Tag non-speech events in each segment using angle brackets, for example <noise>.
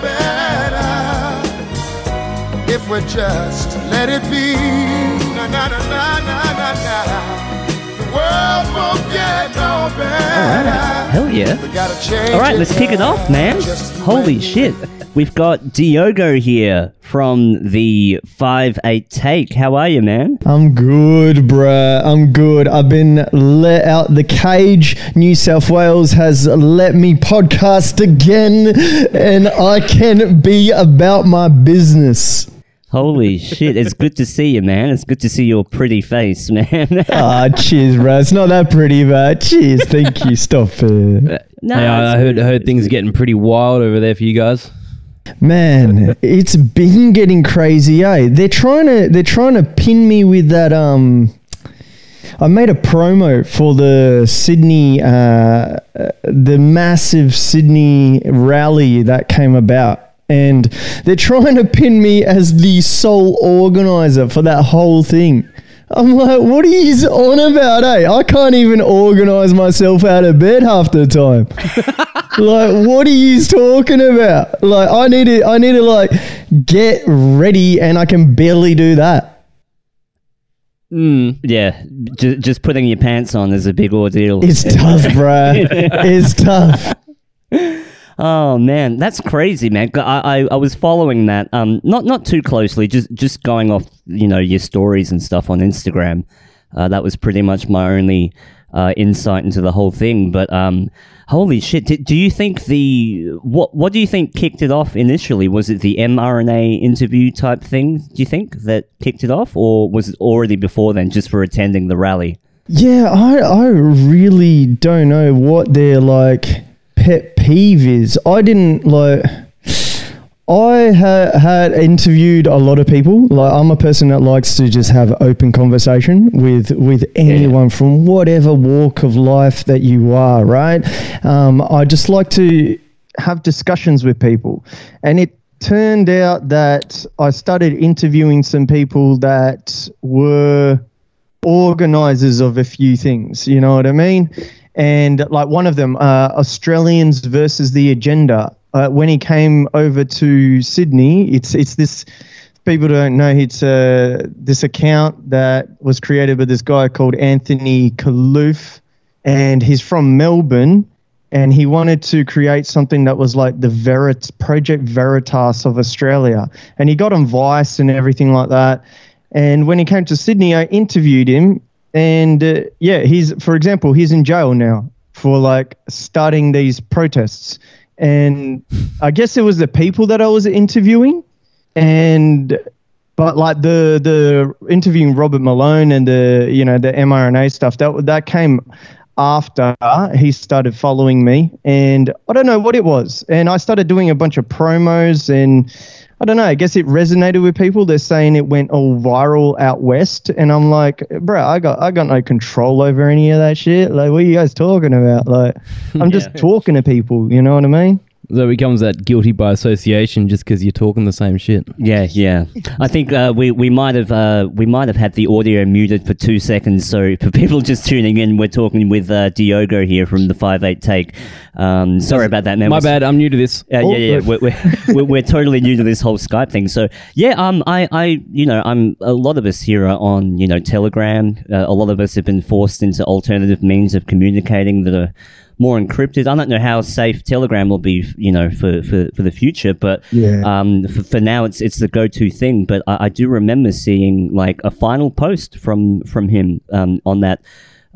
better if we just let it be. Na na na na na na na. The world won't get no better. Hell yeah. We gotta change All right, let's kick it off, man. Holy shit. We've got Diogo here from the 5 8 Take. How are you, man? I'm good, bruh. I'm good. I've been let out the cage. New South Wales has let me podcast again, and I can be about my business. Holy <laughs> shit. It's good to see you, man. It's good to see your pretty face, <laughs> man. Ah, cheers, bro. It's not that pretty, but cheers. Thank you. Stop it. <laughs> no, Hey, I, I heard heard things are getting pretty wild over there for you guys. Man, it's been getting crazy, eh? They're trying to they're trying to pin me with that um I made a promo for the Sydney uh, uh, the massive Sydney rally that came about and they're trying to pin me as the sole organizer for that whole thing. I'm like, what are you on about, eh? I can't even organize myself out of bed half the time. <laughs> Like what are you talking about? Like i need to i need to like get ready and i can barely do that. Mm, yeah, just, just putting your pants on is a big ordeal. it's tough bruh. <laughs> It's tough Oh man, that's crazy, man. I, I, I was following that, um, not not too closely, just just going off, you know, your stories and stuff on Instagram. Uh, that was pretty much my only uh, insight into the whole thing. But um, holy shit, do, do you think the what what do you think kicked it off initially? Was it the mRNA interview type thing? Do you think that kicked it off, or was it already before then, just for attending the rally? yeah i i really don't know what they're like pet peeve is i didn't like I ha- had interviewed a lot of people. Like I'm a person that likes to just have open conversation with with anyone from whatever walk of life that you are. Right? Um, I just like to have discussions with people, and it turned out that I started interviewing some people that were organizers of a few things. You know what I mean? And like one of them, uh, Australians versus the agenda. Uh, when he came over to Sydney, it's it's this. People don't know it's uh, this account that was created by this guy called Anthony Khallouf, and he's from Melbourne, and he wanted to create something that was like the Verit Project Veritas of Australia, and he got on Vice and everything like that. And when he came to Sydney, I interviewed him, and uh, yeah, he's for example, he's in jail now for like starting these protests. And I guess it was the people that I was interviewing, and but like the the interviewing Robert Malone and the you know the mRNA stuff that that came after he started following me, and I don't know what it was, and I started doing a bunch of promos and. I don't know. I guess it resonated with people. They're saying it went all viral out west, and I'm like, bro, I got I got no control over any of that shit. Like, what are you guys talking about? Like, I'm just talking to people. You know what I mean? So it becomes that guilty by association just because you're talking the same shit. Yeah, yeah. I think uh, we we might have uh, we might have had the audio muted for two seconds. So <laughs> for people just tuning in, we're talking with uh, Diogo here from the Five Eight Take. Um, sorry about that, man. My We're- bad, I'm new to this. Yeah, yeah, we're, we're, <laughs> we're, we're totally new to this whole Skype thing. So yeah, um, I, I, you know, I'm a lot of us here are on, you know, Telegram. Uh, a lot of us have been forced into alternative means of communicating that are more encrypted. I don't know how safe Telegram will be, you know, for, for, for the future, but Yeah. um, for, for now it's it's the go-to thing. But I, I do remember seeing like a final post from from him um, on that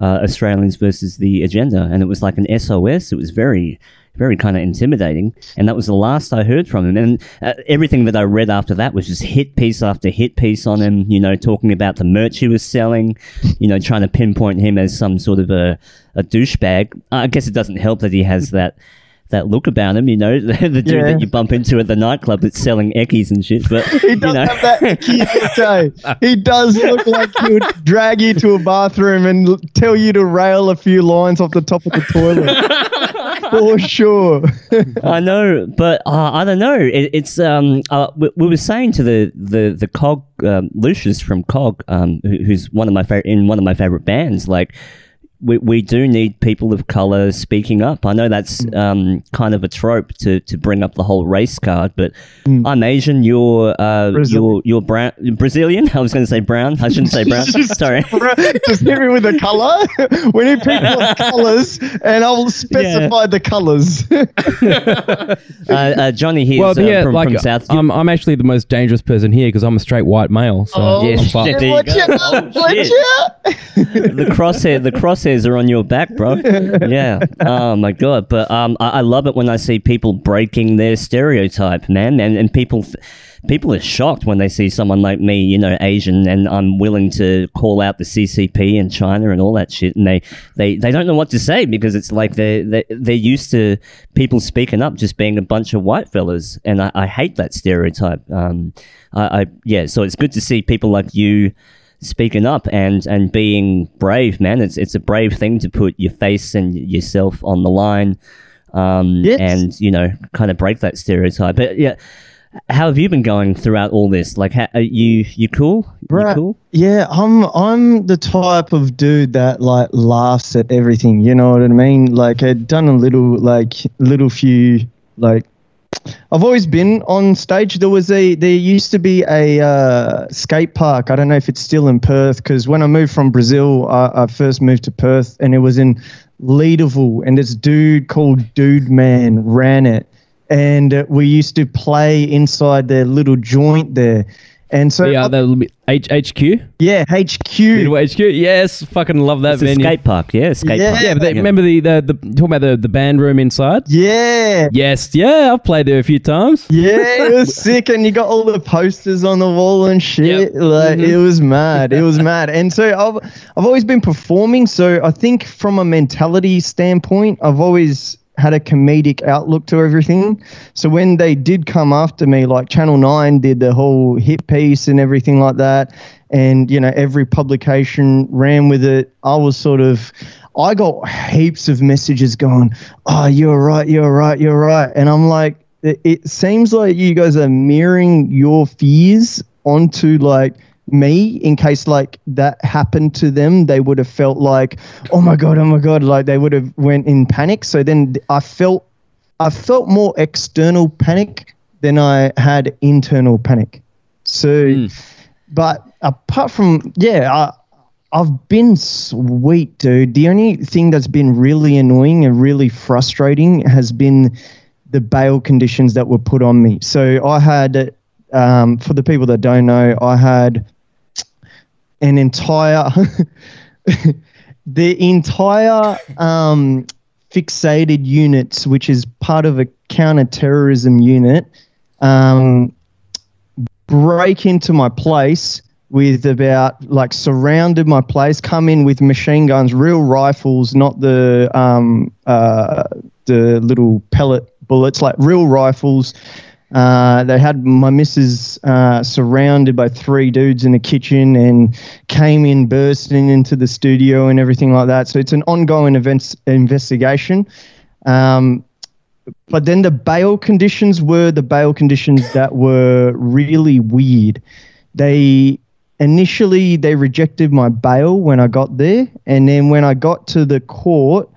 uh, Australians versus the agenda, and it was like an SOS. It was very very kind of intimidating, and that was the last I heard from him. And uh, everything that I read after that was just hit piece after hit piece on him. You know, talking about the merch he was selling. You know, trying to pinpoint him as some sort of a a douchebag. I guess it doesn't help that he has that. That look about him, you know, <laughs> the, the dude Yeah. that you bump into at the nightclub that's selling eckies and shit. But <laughs> He you does know, have that cute He does look like he would drag you to a bathroom and tell you to rail a few lines off the top of the toilet. <laughs> For sure. <laughs> I know, but uh, I don't know. It, it's um, uh, we, we were saying to the the the Cog um, Lucius from Cog, um, who, who's one of my favorite in one of my favorite bands. Like, we, we do need people of color speaking up. I know that's um, kind of a trope to, to bring up the whole race card, but I'm Asian. You're uh, Brazilian. you're you're brown Brazilian. <laughs> I was going to say brown. I shouldn't say brown. <laughs> Sorry. <laughs> Just hit me with a color. we need people of colors, and I'll specify the colors. Uh, uh, Johnny here Well, uh, yeah, from, like from South. I'm, I'm actually the most dangerous person here because I'm a straight white male. So Oh, yeah, I'm shit, Watch out! Oh, Watch shit. out! the crosshair crosshairs are on your back bro. <laughs> Yeah. Oh my god. But um I, I love it when i see people breaking their stereotype man. And, and people th- people are shocked when they see someone like me you know asian and i'm willing to call out the ccp in china and all that shit. And they they, they don't know what to say because it's like they're, they're they're used to people speaking up just being a bunch of white fellas. And i, I hate that stereotype. Um I, I yeah so it's good to see people like you speaking up and and being brave, man. It's it's a brave thing to put your face and yourself on the line, um, Yes. and you know, kind of break that stereotype. But yeah, how have you been going throughout all this? Like, how, are you you cool? You cool? Yeah, I'm I'm the type of dude that like laughs at everything. You know what I mean? Like I'd done a little like little few like I've always been on stage. There was a there used to be a uh, skate park. I don't know if it's still in Perth because when I moved from Brazil, I, I first moved to Perth and it was in Leederville, and this dude called Dude Man ran it, and uh, we used to play inside their little joint there. And so, Yeah, the H- HQ. yeah, HQ. Little HQ. Yes, fucking love that It's a venue. skate park, yeah, skate Yeah. park. Yeah, but they, remember the, the the talking about the, the band room inside? Yeah. Yes, yeah, I've played there a few times. Yeah, it was <laughs> sick, and you got all the posters on the wall and shit. Yep. Like Mhm. it was mad. It was <laughs> mad. And so I've I've always been performing. So I think from a mentality standpoint, I've always had a comedic outlook to everything. So when they did come after me, like Channel Nine did the whole hit piece and everything like that, and you know every publication ran with it. I was sort of. I got heaps of messages going, "Oh, you're right, you're right, you're right," and I'm like, it, it seems like you guys are mirroring your fears onto like me in case like that happened to them they would have felt like oh my god oh my god like they would have went in panic so then i felt i felt more external panic than i had internal panic so but apart from yeah I, I've been sweet, dude. The only thing that's been really annoying and really frustrating has been the bail conditions that were put on me. So I had, um, for the people that don't know, I had an entire, <laughs> the entire um, fixated units, which is part of a counter-terrorism unit, um, break into my place with about like surrounded my place, come in with machine guns, real rifles, not the um, uh, the little pellet bullets, like real rifles. Uh, they had my missus uh, surrounded by three dudes in the kitchen and came in bursting into the studio and everything like that. So it's an ongoing events investigation. Um, but then the bail conditions were the bail conditions that were really weird. They initially they rejected my bail when I got there, and then when I got to the court,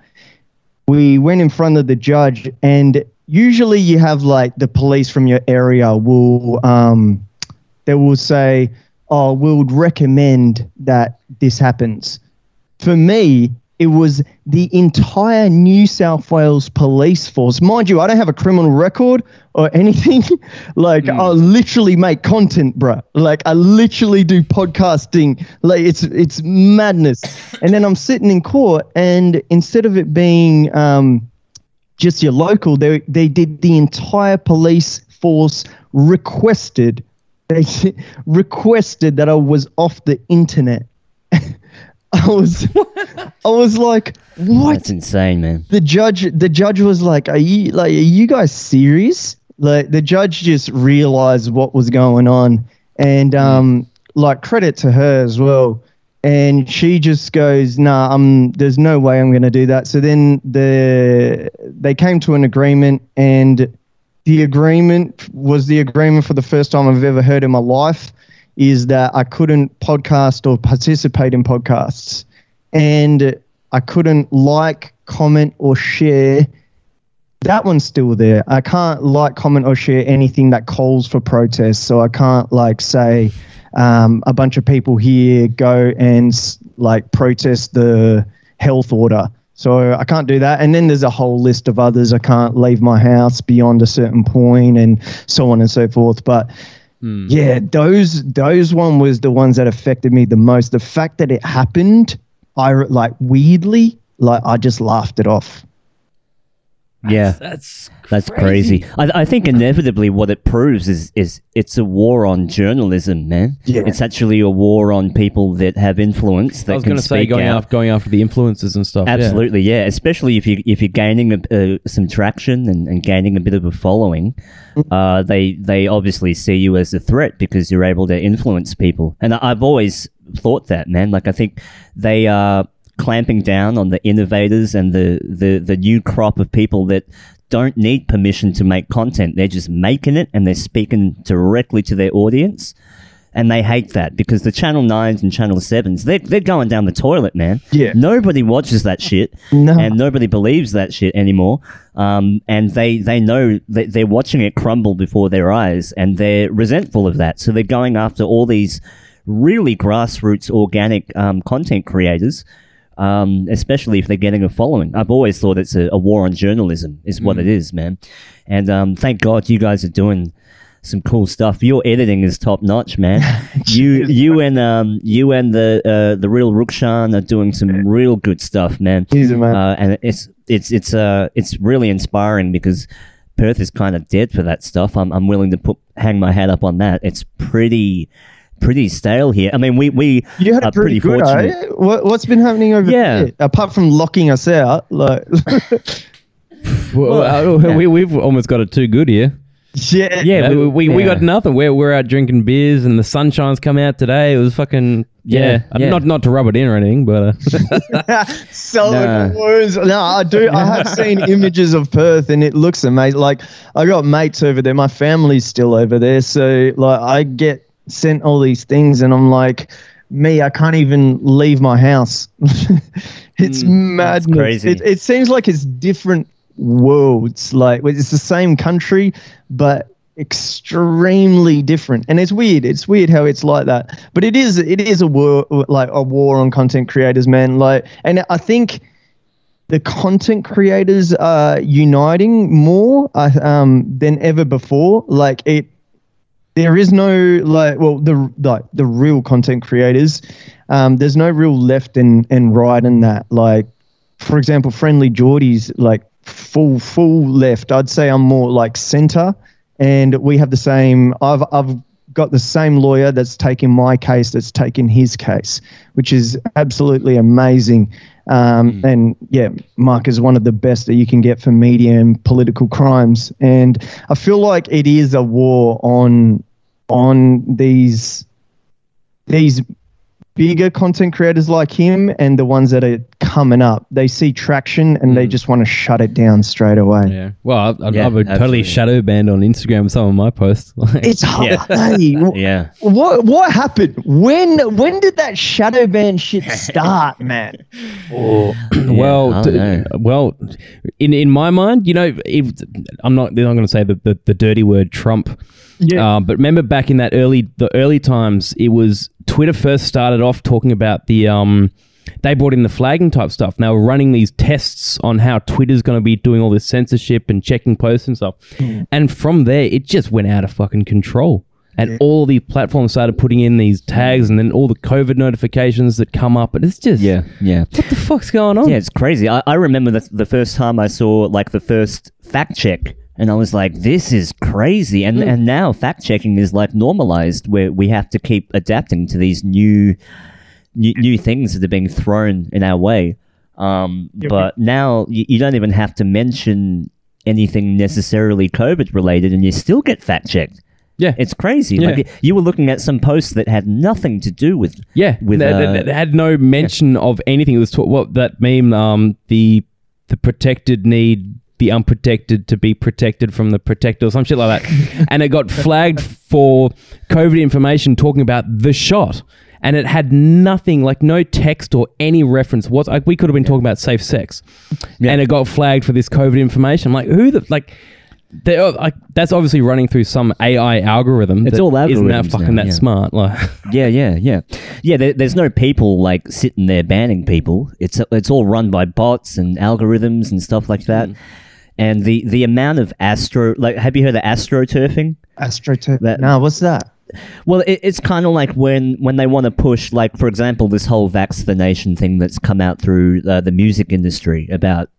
we went in front of the judge, and usually you have like the police from your area will um, they will say, "Oh, we would recommend that this happens." For me, it was the entire New South Wales police force. Mind you, I don't have a criminal record or <laughs> anything. like I literally make content, bruh. Like I literally do podcasting. Like it's it's madness. And then I'm sitting in court, and instead of it being um, just your local, they they did the entire police force requested. They <laughs> requested that I was off the internet. <laughs> I was, I was like, what? That's insane, man. the judge the judge was like are you like are you guys serious like the judge just realized what was going on and um like credit to her as well and she just goes nah i'm there's no way i'm going to do that so then the they came to an agreement and the agreement was the agreement for the first time i've ever heard in my life is that i couldn't podcast or participate in podcasts and I couldn't like, comment, or share. That one's still there. I can't like, comment, or share anything that calls for protest. So I can't like say um, a bunch of people here go and like protest the health order. So I can't do that. And then there's a whole list of others. I can't leave my house beyond a certain point and so on and so forth. But yeah, those those one was the ones that affected me the most. The fact that it happened, I like weirdly, like I just laughed it off. Yeah, That's that's crazy. I, I think inevitably what it proves is is it's a war on journalism, man. Yeah. It's actually a war on people that have influence that I was going to say going out. after going after the influencers and stuff. Absolutely, yeah. Especially if you if you're gaining a, uh, some traction and, and gaining a bit of a following, uh, they they obviously see you as a threat because you're able to influence people. And I- I've always thought that, man. Like I think they are clamping down on the innovators and the the the new crop of people that don't need permission to make content. They're just making it and they're speaking directly to their audience. And they hate that because the Channel 9s and Channel 7s, they're, they're going down the toilet, man. Yeah. Nobody watches that shit. No. And nobody believes that shit anymore. Um, and they, they know that they're watching it crumble before their eyes and they're resentful of that. So they're going after all these really grassroots organic um, content creators, um, especially if they're getting a following. I've always thought it's a, a war on journalism, is what it is, man. And um, thank God you guys are doing some cool stuff. Your editing is top notch, man. <laughs> you you and um you and the uh, the real Rukshan are doing some real good stuff, man. A man. Uh, and it's it's it's uh it's really inspiring because Perth is kind of dead for that stuff. I'm I'm willing to put hang my hat up on that. It's pretty pretty stale here. I mean, we we You had are it pretty, good, fortunate. eh? What, what's been happening over Yeah. there? Apart from locking us out, like, <laughs> Well, uh, yeah. we, we've almost got it too good here. yeah, Yeah, Yeah, we, we, we got nothing. We're, we're out drinking beers and the sunshine's come out today. It was fucking yeah. Yeah, Uh, yeah. Not not to rub it in or anything, but uh, so No. it. No, I do. I have seen <laughs> images of Perth, and it looks amazing. Like I got mates over there. My family's still over there, so like I get sent all these things, and I'm like, me, I can't even leave my house. <laughs> it's madness. crazy. It, it seems like it's different worlds. Like it's the same country, but extremely different and it's weird it's weird how it's like that but it is it is a war like a war on content creators man like and i think the content creators are uniting more uh, um, than ever before like it there is no like well the like the real content creators um, there's no real left and and right in that. Like for example FriendlyJordies like full full left. I'd say i'm more like center. And we have the same i've i've got the same lawyer that's taking my case that's taking his case which is absolutely amazing um, and yeah mark is one of the best that you can get for media and political crimes. And i feel like it is a war on on these these bigger content creators like him and the ones that are coming up they see traction and they just want to shut it down straight away yeah. Well, I, I, Yeah, I would totally shadow banned on Instagram with some of my posts. <laughs> Like, it's hard Yeah. <laughs> hey, <laughs> wh- Yeah. what what happened when when did that shadow ban shit start man <clears throat> well, I d- don't well, in in my mind, you know, if I'm not, I'm not going to say the, the the dirty word Trump. Yeah. Um, but remember back in that early the early times, it was Twitter first started off talking about the um. They brought in the flagging type stuff. Now we're running these tests on how Twitter's going to be doing all this censorship and checking posts and stuff. And from there, it just went out of fucking control. And all these platforms started putting in these tags, and then all the COVID notifications that come up, and it's just Yeah. Yeah. what the fuck's going on? Yeah, it's crazy. I, I remember the, the first time I saw like the first fact check, and I was like, "This is crazy." And and now fact checking is like normalized, where we have to keep adapting to these new new, new things that are being thrown in our way. Um, but now you, you don't even have to mention anything necessarily COVID related, and you still get fact checked. Yeah. It's crazy. Yeah. Like you were looking at some posts that had nothing to do with Yeah, with that, uh, that- had no mention of anything. It was what that meme, um, the the protected need the unprotected to be protected from the protector or some shit like that, <laughs> and it got flagged for COVID information talking about the shot. and it had nothing, like no text or any reference. What like we could have been talking about safe sex, and it got flagged for this COVID information. I'm like, who the like? They are, like that's obviously running through some AI algorithm. It's that all Isn't that fucking now, that yeah. smart? Like, <laughs> Yeah, yeah, yeah, yeah. There, there's no people like sitting there banning people. It's it's all run by bots and algorithms and stuff like that. Mm. And the the amount of astro like have you heard of astroturfing? AstroTurf. That- No, what's that? Well, it, it's kind of like when when they want to push, like for example, this whole vaccination thing that's come out through uh, the music industry about,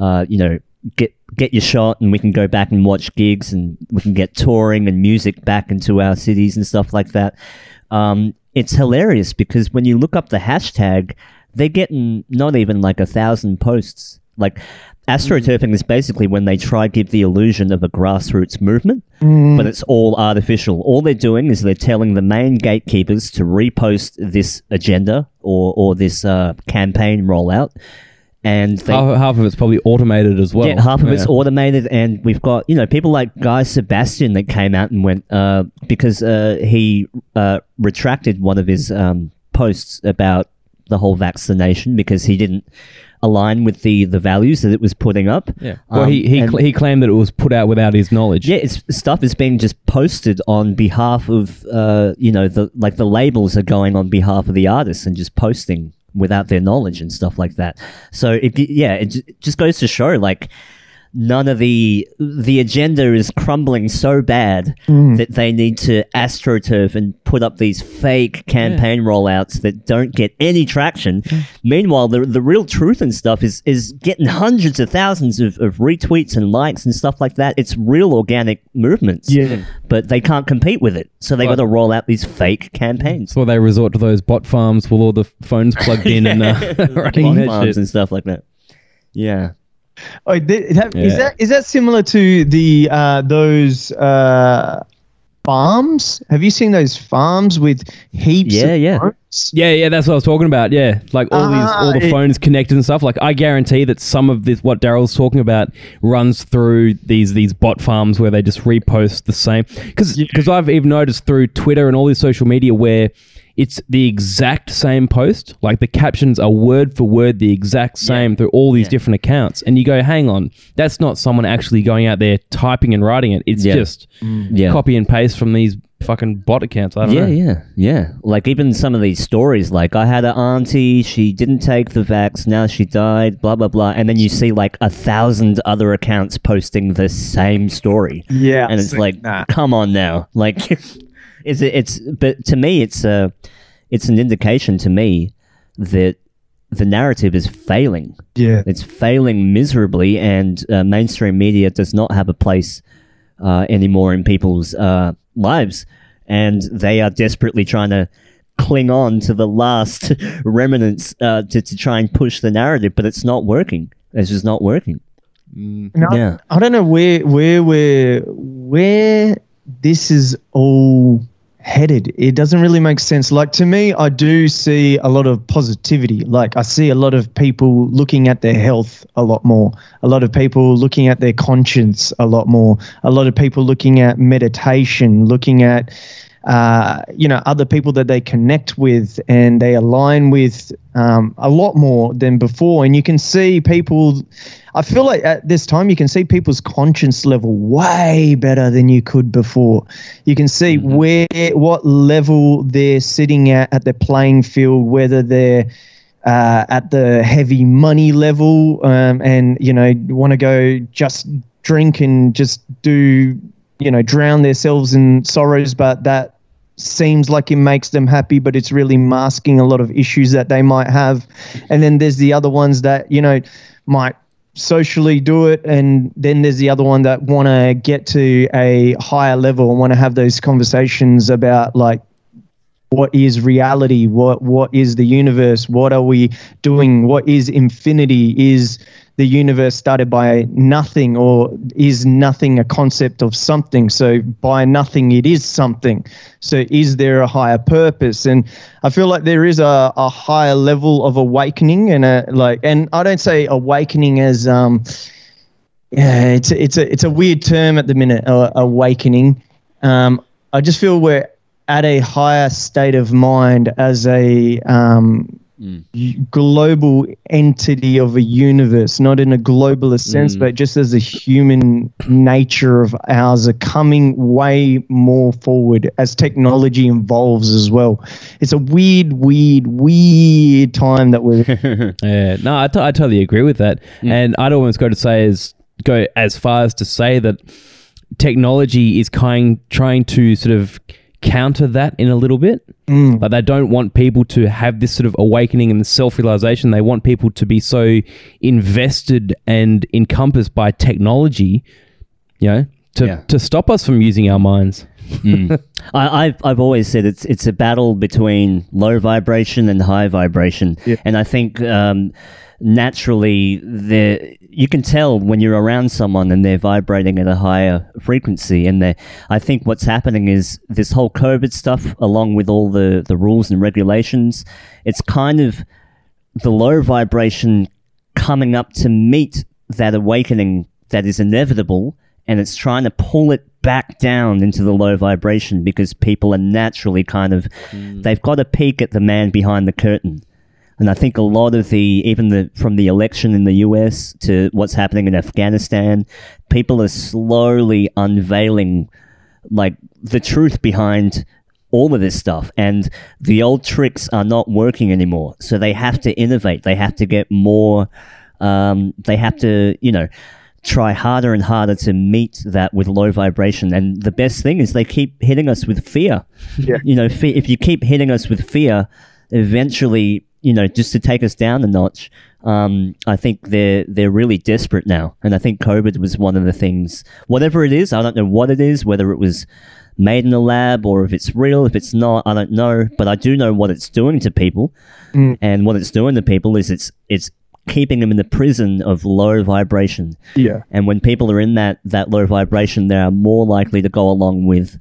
uh, you know, get get your shot and we can go back and watch gigs and we can get touring and music back into our cities and stuff like that. Um, it's hilarious because when you look up the hashtag, they're getting not even like a thousand posts. Like astroturfing is basically when they try to give the illusion of a grassroots movement, but it's all artificial. All they're doing is they're telling the main gatekeepers to repost this agenda or or this uh, campaign rollout, and they half, half of it's probably automated as well. yeah, half of it's automated, and we've got you know people like Guy Sebastian that came out and went uh, because uh, he uh, retracted one of his um, posts about the whole vaccination because he didn't align with the the values that it was putting up. Yeah. Well, Um, he he, cl- he claimed that it was put out without his knowledge. yeah, it's stuff is being just posted on behalf of uh, you know the like the labels are going on behalf of the artists and just posting without their knowledge and stuff like that. So it yeah, it, ju- just goes to show like none of the the agenda is crumbling so bad that they need to astroturf and put up these fake campaign rollouts that don't get any traction. Meanwhile, the the real truth and stuff is is getting hundreds of thousands of, of retweets and likes and stuff like that. It's real organic movements. Yeah. But they can't compete with it. So they got to roll out these fake campaigns. That's why they resort to those bot farms with all the phones plugged in and uh, <laughs> <laughs> running Bot farms and stuff like that. Yeah. Oh, th- that, is Yeah. that is that similar to the uh, those uh, farms? Have you seen those farms with heaps? Yeah, of yeah. phones? Yeah, yeah, that's what I was talking about. Yeah, like all these, all the Ah, it- phones connected and stuff. Like I guarantee that some of this, what Daryl's talking about, runs through these these bot farms where they just repost the same. Because I've even noticed through Twitter and all these social media where it's the exact same post. Like the captions are word for word the exact same through all these Yeah. different accounts, and you go, hang on, that's not someone actually going out there typing and writing it. It's Yeah. just mm. Yeah. copy and paste from these fucking bot accounts. I don't Yeah, know. yeah, yeah. Yeah. Like even some of these stories, like I had an auntie, she didn't take the vax, now she died, blah blah blah, and then you see like a thousand other accounts posting the same story, Yeah, and it's like, seen that. come on now, like, <laughs> is it? It's but to me, it's a, it's an indication to me that the narrative is failing. yeah, It's failing miserably, and uh, mainstream media does not have a place uh, anymore in people's uh, lives, and they are desperately trying to cling on to the last <laughs> remnants uh, to, to try and push the narrative, but it's not working. It's just not working. No, Yeah. I don't know where where where where this is all headed. It doesn't really make sense. Like to me, I do see a lot of positivity. Like I see a lot of people looking at their health a lot more. A lot of people looking at their conscience a lot more. A lot of people looking at meditation, looking at uh, you know other people that they connect with and they align with um, a lot more than before and you can see people i feel like at this time you can see people's conscience level way better than you could before. You can see where what level they're sitting at at the playing field whether they're uh, at the heavy money level um, and you know want to go just drink and just do you know drown themselves in sorrows but that seems like it makes them happy but it's really masking a lot of issues that they might have. And then there's the other ones that you know might socially do it and then there's the other one that want to get to a higher level and want to have those conversations about like what is reality? What what is the universe? What are we doing? What is infinity? Is the universe started by nothing or is nothing a concept of something. So by nothing it is something. So is there a higher purpose? And i feel like there is a, a higher level of awakening and a like and i don't say awakening as um yeah it's a, it's a it's a weird term at the minute uh, awakening. Um i just feel we're at a higher state of mind as a um, Mm. y- global entity of a universe, not in a globalist mm. sense, but just as a human nature of ours are coming way more forward as technology evolves as well. It's a weird, weird, weird time that we're <laughs> Yeah, no, I, t- I totally agree with that, mm. and I'd almost go to say as go as far as to say that technology is kind trying to sort of counter that in a little bit. Like they don't want people to have this sort of awakening and self realization. They want people to be so invested and encompassed by technology, you know, to Yeah. to stop us from using our minds. <laughs> I, I've I've always said it's it's a battle between low vibration and high vibration, and I think um, naturally the you can tell when you're around someone and they're vibrating at a higher frequency, and they I think what's happening is this whole COVID stuff, along with all the the rules and regulations, it's kind of the low vibration coming up to meet that awakening that is inevitable. And it's trying to pull it back down into the low vibration because people are naturally kind of hmm. they've got a peek at the man behind the curtain and i think a lot of the even the from the election in the us to what's happening in afghanistan people are slowly unveiling like the truth behind all of this stuff. And the old tricks are not working anymore. So they have to innovate. They have to get more um, they have to you know try harder and harder to meet that with low vibration. And the best thing is they keep hitting us with fear. Yeah. you know fe- if you keep hitting us with fear eventually you know just to take us down a notch um, I think they're they're really desperate now, and I think COVID was one of the things. Whatever it is, I don't know what it is, whether it was made in a lab or if it's real. If it's not, I don't know. But I do know what it's doing to people, and what it's doing to people is it's it's keeping them in the prison of low vibration. yeah. And when people are in that that low vibration, they are more likely to go along with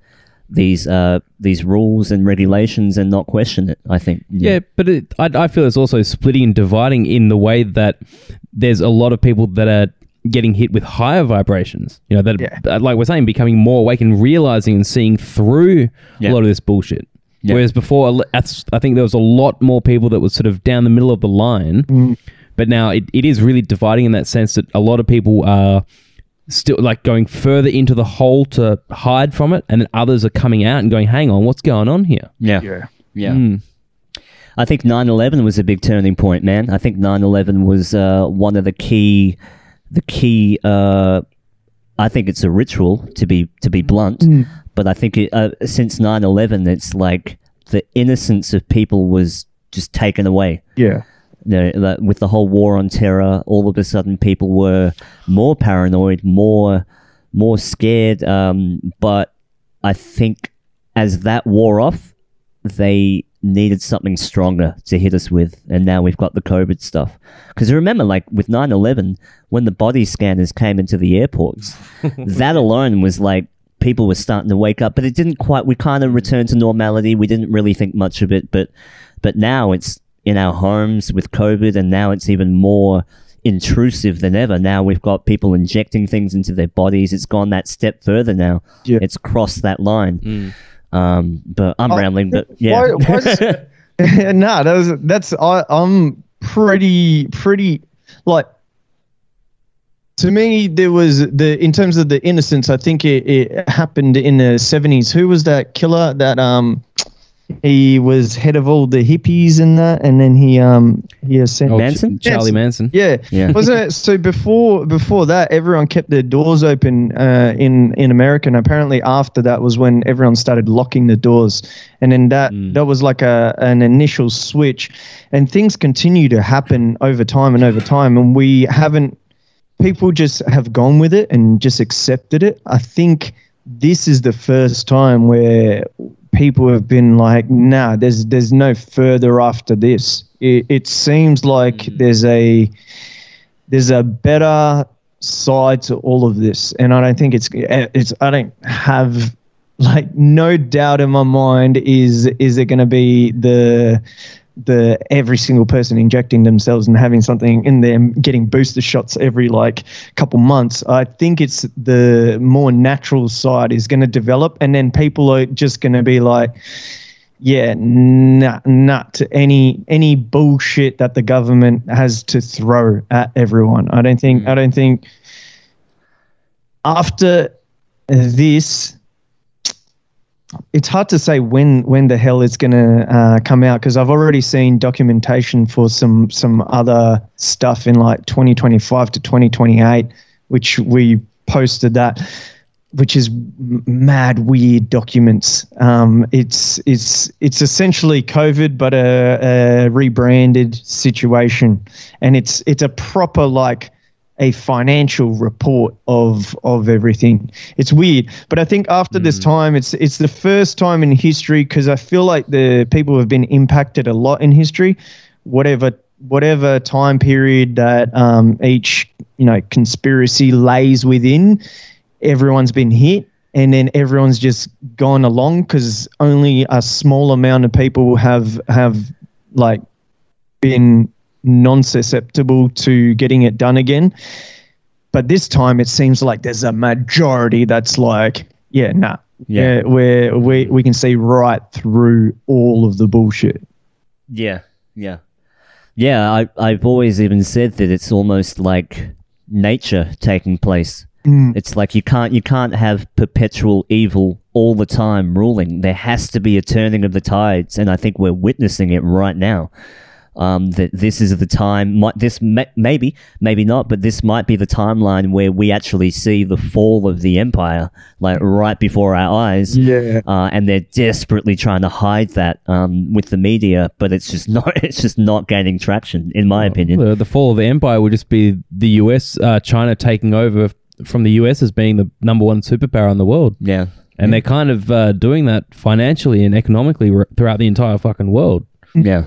these uh, these rules and regulations and not question it. I think. Yeah, but it, I, I feel it's also splitting and dividing in the way that there's a lot of people that are getting hit with higher vibrations. You know, that Yeah. like we're saying, becoming more awake and realizing and seeing through Yeah. a lot of this bullshit. Yeah. Whereas before, a l- that's, I think there was a lot more people that was sort of down the middle of the line. But now it, it is really dividing in that sense that a lot of people are still like going further into the hole to hide from it, and then others are coming out and going, "Hang on, what's going on here?" Yeah. Yeah. Yeah. Mm. I think 9/11 was a big turning point, man. I think 9/11 was uh, one of the key, the key. Uh, I think it's a ritual to be to be blunt, but I think it, uh, since 9/11, it's like the innocence of people was just taken away. Yeah. You know, like, with the whole war on terror, all of a sudden people were more paranoid, more more scared. Um, but I think as that wore off, they needed something stronger to hit us with, and now we've got the COVID stuff. Because remember, like with 9/11, when the body scanners came into the airports, <laughs> that alone was like people were starting to wake up, but it didn't quite. We kind of returned to normality. We didn't really think much of it, but but now it's in our homes with COVID, and now it's even more intrusive than ever. Now we've got people injecting things into their bodies. It's gone that step further now. Yeah. It's crossed that line. Um, but I'm Oh, rambling. But yeah, Why, why <laughs> <laughs> nah, that was that's I I'm pretty pretty like to me there was the in terms of the innocence I think it, it happened in the 70s who was that killer that um he was head of all the hippies and that and then he um he ascended Oh, Ch- Manson? Charlie Manson. yeah. Yeah. Wasn't it? So before before that, everyone kept their doors open uh, in in America, and apparently after that was when everyone started locking the doors, and then that that was like a an initial switch, and things continue to happen over time and over time, and we haven't. People just have gone with it and just accepted it. I think this is the first time where people have been like, "Nah, there's there's no further after this." It, it seems like mm. there's a there's a better side to all of this, and I don't think it's it's I don't have like no doubt in my mind is is it going to be the the every single person injecting themselves and having something in them, getting booster shots every like couple months. I think it's the more natural side is going to develop, and then people are just going to be like, yeah, nah, not to any any bullshit that the government has to throw at everyone. I don't think. I mm. don't think after this it's hard to say when when the hell it's going to uh, come out because I've already seen documentation for some some other stuff in like 2025 to 2028, which we posted that, which is mad weird documents. Um, it's it's it's essentially COVID but a, a rebranded situation, and it's it's a proper like a financial report of of everything. It's weird, but I think after this time, it's it's the first time in history because I feel like the people have been impacted a lot in history, whatever whatever time period that um, each you know conspiracy lays within, everyone's been hit. And then everyone's just gone along because only a small amount of people have have like been non-susceptible to getting it done again. But this time, it seems like there's a majority that's like, yeah, nah, Yeah. yeah, where we we can see right through all of the bullshit. Yeah, yeah, yeah. I I've always even said that it's almost like nature taking place. Mm. It's like you can't you can't have perpetual evil all the time ruling. There has to be a turning of the tides, and I think we're witnessing it right now. Um, that this is the time. Might this may, maybe maybe not, but this might be the timeline where we actually see the fall of the empire, like right before our eyes Yeah, uh, and they're desperately trying to hide that um, with the media, but it's just <laughs> not it's just not gaining traction, in my opinion. The, the fall of the empire would just be the US, uh, China taking over from the US as being the number one superpower in the world. Yeah, And they're kind of uh, doing that financially and economically r- throughout the entire fucking world. yeah,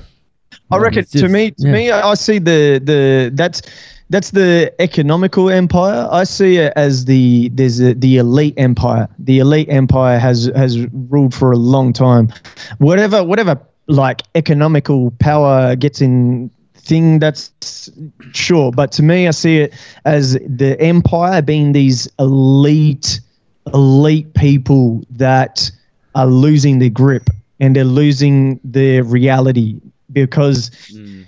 I reckon it's to me, to yeah. me, I I see the the that's that's the economical empire. I see it as the there's a, the elite empire. The elite empire has has ruled for a long time. Whatever whatever like economical power gets in thing that's sure but to me i see it as the empire being these elite elite people that are losing their grip and they're losing their reality because mm.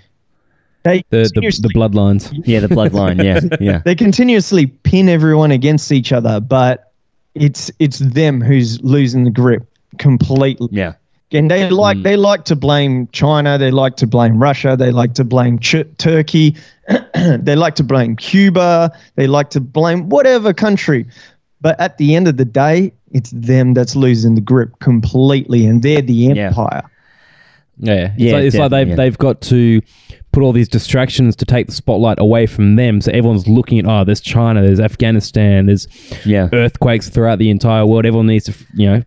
they The, the, the bloodlines. yeah. The bloodline. Yeah, <laughs> yeah, they continuously pin everyone against each other but it's it's them who's losing the grip completely yeah, and they like mm. they like to blame China, they like to blame Russia, they like to blame Ch- Turkey, <clears throat> they like to blame Cuba, they like to blame whatever country. But at the end of the day, it's them that's losing the grip completely, and they're the empire. Yeah, it's Yeah, like, it's like they've yeah. they've got to put all these distractions to take the spotlight away from them. So everyone's looking at oh, there's China, there's Afghanistan, there's yeah. earthquakes throughout the entire world. Everyone needs to, you know,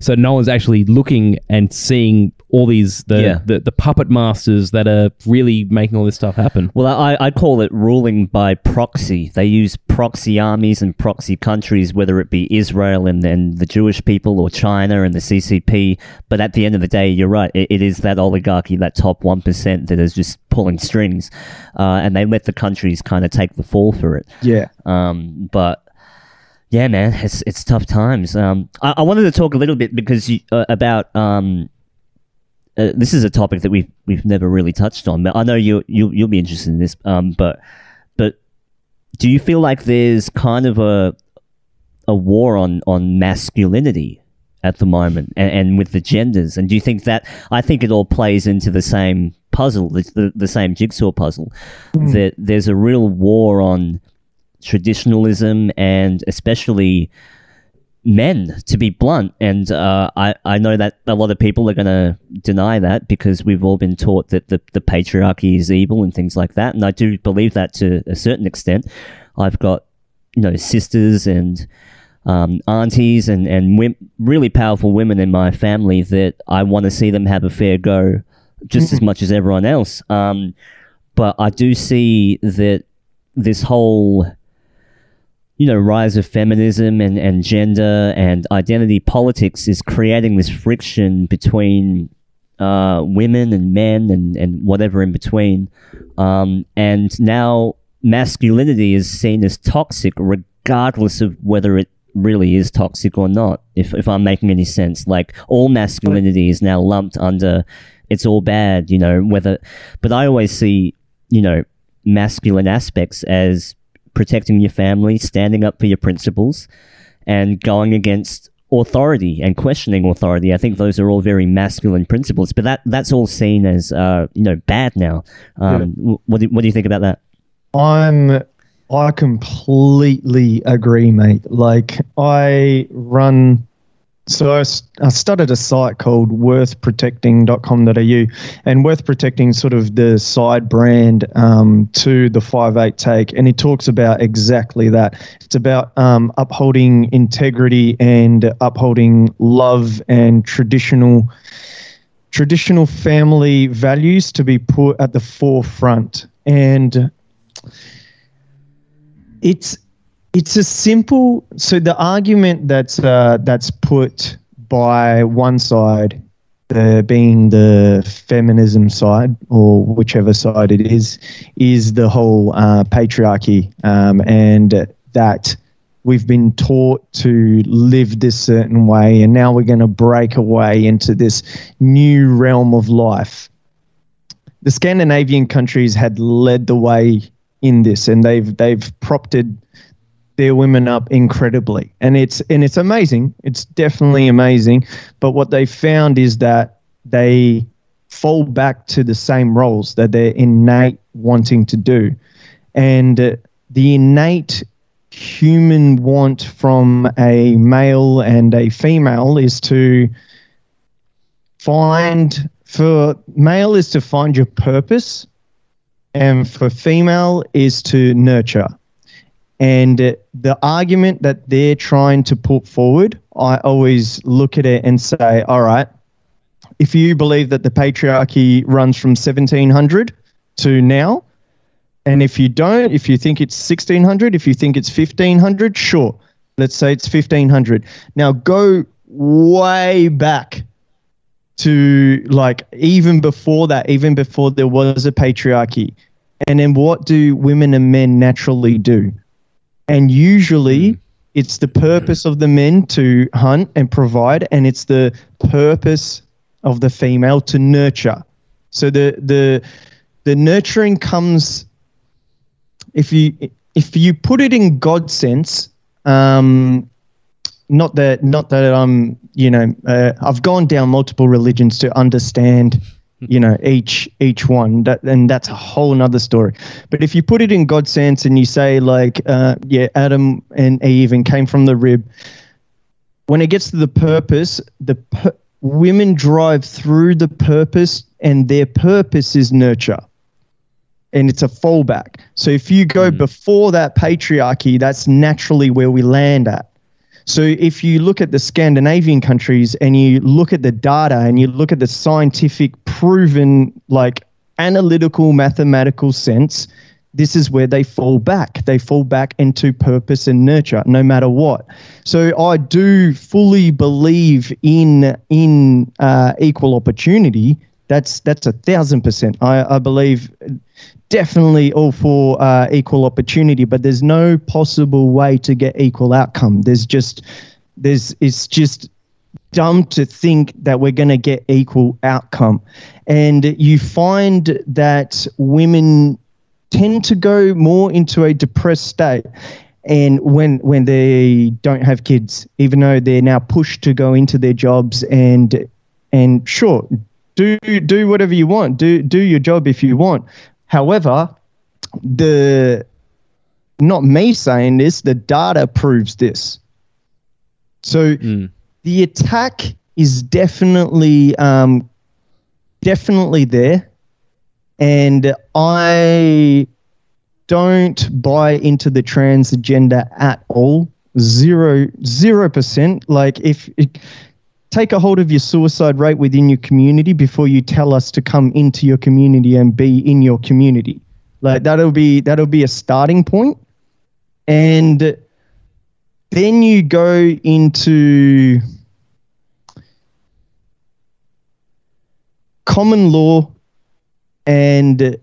so no one's actually looking and seeing all these the Yeah. the, the puppet masters that are really making all this stuff happen. Well, I, I call it ruling by proxy. They use proxy armies and proxy countries, whether it be Israel and, and the Jewish people or China and the CCP. But at the end of the day, you're right. It, it is that oligarchy, that top 1% that is just pulling strings. Uh, and they let the countries kind of take the fall for it. Yeah. Um, but yeah, man, it's it's tough times. Um, I, I wanted to talk a little bit because you, uh, about um, uh, this is a topic that we've we've never really touched on. But I know you you you'll be interested in this. Um, but but do you feel like there's kind of a a war on on masculinity at the moment and, and with the genders and do you think that i think it all plays into the same puzzle the, the, the same jigsaw puzzle that there's a real war on traditionalism and especially men to be blunt and uh, I, I know that a lot of people are going to deny that because we've all been taught that the, the patriarchy is evil and things like that and i do believe that to a certain extent i've got you know sisters and um, aunties and and wim- really powerful women in my family that I want to see them have a fair go, just as much as everyone else. Um, but I do see that this whole you know rise of feminism and, and gender and identity politics is creating this friction between uh, women and men and, and whatever in between. Um, and now masculinity is seen as toxic, regardless of whether it really is toxic or not. If if I'm making any sense, like all masculinity is now lumped under it's all bad, you know. Whether, but I always see, you know, masculine aspects as protecting your family, standing up for your principles, and going against authority and questioning authority. I think those are all very masculine principles, but that that's all seen as uh, you know bad now. Um, yeah. What do, what do you think about that? I'm I completely agree, mate. Like I run so I, I started a site called worthprotecting.com.au, and Worth Protecting sort of the side brand um, to the Five Eight Take, and he talks about exactly that. It's about um, upholding integrity and upholding love and traditional traditional family values to be put at the forefront, and it's it's a simple. So the argument that's uh, that's put by one side, the being the feminism side or whichever side it is, is the whole uh, patriarchy um, and that we've been taught to live this certain way, and now we're going to break away into this new realm of life. The Scandinavian countries had led the way in this, and they've they've propped their women up incredibly, and it's and it's amazing. It's definitely amazing. But what they found is that they fall back to the same roles that they're innate wanting to do, and uh, the innate human want from a male and a female is to find for male is to find your purpose and for female is to nurture and the argument that they're trying to put forward, I always look at it and say, all right, if you believe that the patriarchy runs from 1700 to now, and if you don't, if you think it's 1600, if you think it's 1500, sure, let's say it's 1500. Now go way back to like even before that, even before there was a patriarchy. And then what do women and men naturally do? And usually mm. it's the purpose of the men to hunt and provide, and it's the purpose of the female to nurture. So the the the nurturing comes if you if you put it in God's sense, um, not that not that I'm you know uh, I've gone down multiple religions to understand you know each each one. That and that's a whole nother story. But if you put it in god's sense and you say like uh, yeah adam and eve and came from the rib when it gets to the purpose the per- women drive through the purpose and their purpose is nurture. And it's a fallback. So if you go mm. before that patriarchy that's naturally where we land at so if you look at the Scandinavian countries and you look at the data and you look at the scientific proven like analytical mathematical sense, this is where they fall back. They fall back into purpose and nurture, no matter what. So I do fully believe in in uh, equal opportunity. That's that's a thousand percent. I, I believe definitely all for uh, equal opportunity, but there's no possible way to get equal outcome. There's just there's it's just dumb to think that we're going to get equal outcome, and you find that women tend to go more into a depressed state and when when they don't have kids even though they're now pushed to go into their jobs and and sure do do whatever you want do do your job if you want However, the not me saying this, the data proves this. So mm. the attack is definitely um, definitely there, and I don't buy into the trans agenda at all. Zero zero percent. Like if it, take a hold of your suicide rate within your community before you tell us to come into your community and be in your community. Like that'll be that'll be a starting point. And then you go into common law and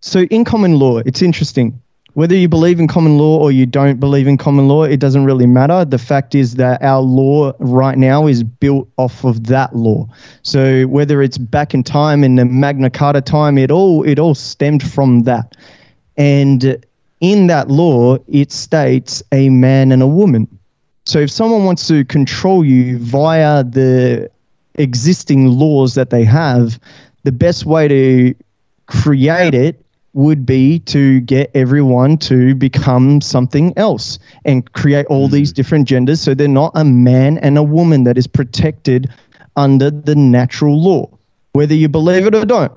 so in common law, it's interesting. Whether you believe in common law or you don't believe in common law, it doesn't really matter. The fact is that our law right now is built off of that law. So whether it's back in time in the Magna Carta time, it all it all stemmed from that. And in that law, it states a man and a woman. So if someone wants to control you via the existing laws that they have, the best way to create it would be to get everyone to become something else and create all these mm. different genders so they're not a man and a woman that is protected under the natural law, whether you believe it or don't.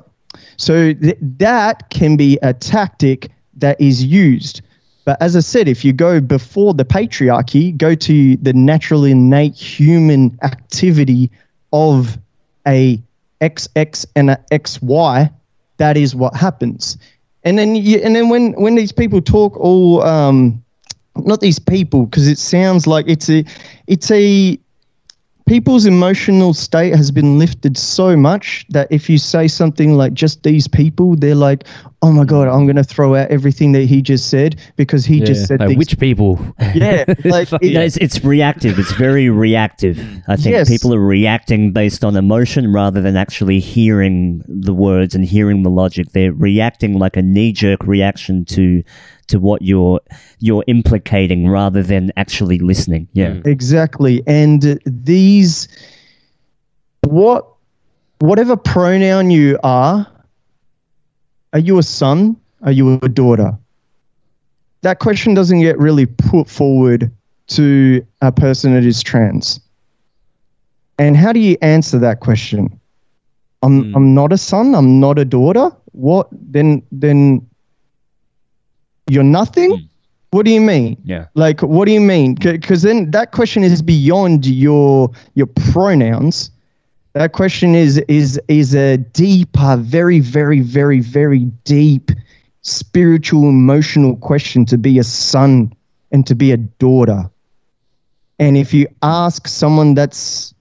So th- that can be a tactic that is used. But as I said, if you go before the patriarchy, go to the natural innate human activity of a XX and a XY, that is what happens. And then you, and then when when these people talk all um, not these people because it sounds like it's a it's a people's emotional state has been lifted so much that if you say something like just these people they're like oh my god i'm going to throw out everything that he just said because he just said like, these which people? yeah <laughs> like it- Yeah, it's, it's reactive. It's very reactive. I think Yes. people are reacting based on emotion rather than actually hearing the words and hearing the logic. They're reacting like a knee-jerk reaction to to what you're you're implicating rather than actually listening. Yeah. Mm. Exactly. And these, what, whatever pronoun you are, are you a son? Are you a daughter? That question doesn't get really put forward to a person that is trans. And how do you answer that question? I'm, mm. I'm not a son. I'm not a daughter. What then? Then you're nothing. Hmm. What do you mean? Yeah. Like, what do you mean? Because then that question is beyond your your pronouns. That question is is is a deeper, very, very, very, very deep spiritual, emotional question to be a son and to be a daughter. And if you ask someone that's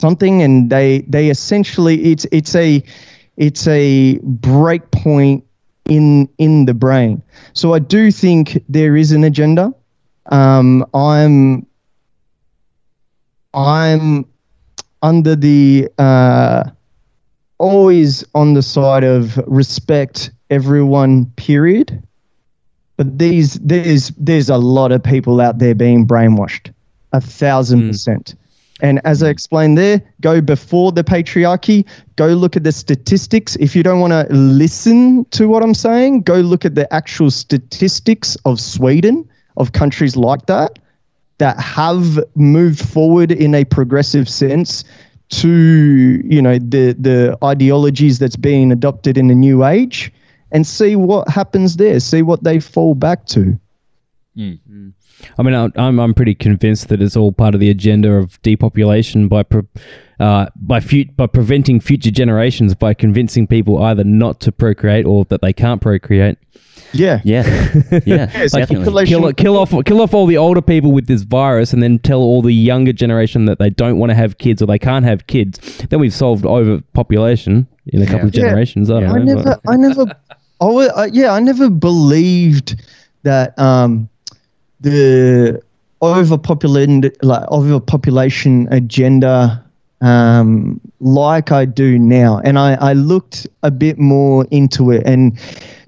something and they they essentially it's it's a it's a break point in in the brain. So I do think there is an agenda. Um, I'm I'm under the uh, always on the side of respect everyone. Period. But these there's there's a lot of people out there being brainwashed, a thousand percent. And as I hmm. explained there, go before the patriarchy, go look at the statistics. If you don't want to listen to what I'm saying, go look at the actual statistics of Sweden, of countries like that, that have moved forward in a progressive sense to, you know, the, the ideologies that's being adopted in the new age and see what happens there, see what they fall back to. Hmm. Hmm. I mean, I- I'm I'm pretty convinced that it's all part of the agenda of depopulation by pre- uh, by fu- by preventing future generations by convincing people either not to procreate or that they can't procreate. Yeah. Yeah. Yeah. <laughs> Yes, definitely. population- Kill kill off kill off all the older people with this virus, and then tell all the younger generation that they don't want to have kids or they can't have kids. Then we've solved overpopulation in a couple of Yeah. generations. I don't I know. never, I never, I, wa- I, yeah, I never believed that um, the overpopulated, like overpopulation agenda, um, like I do now, and I, I looked a bit more into it, and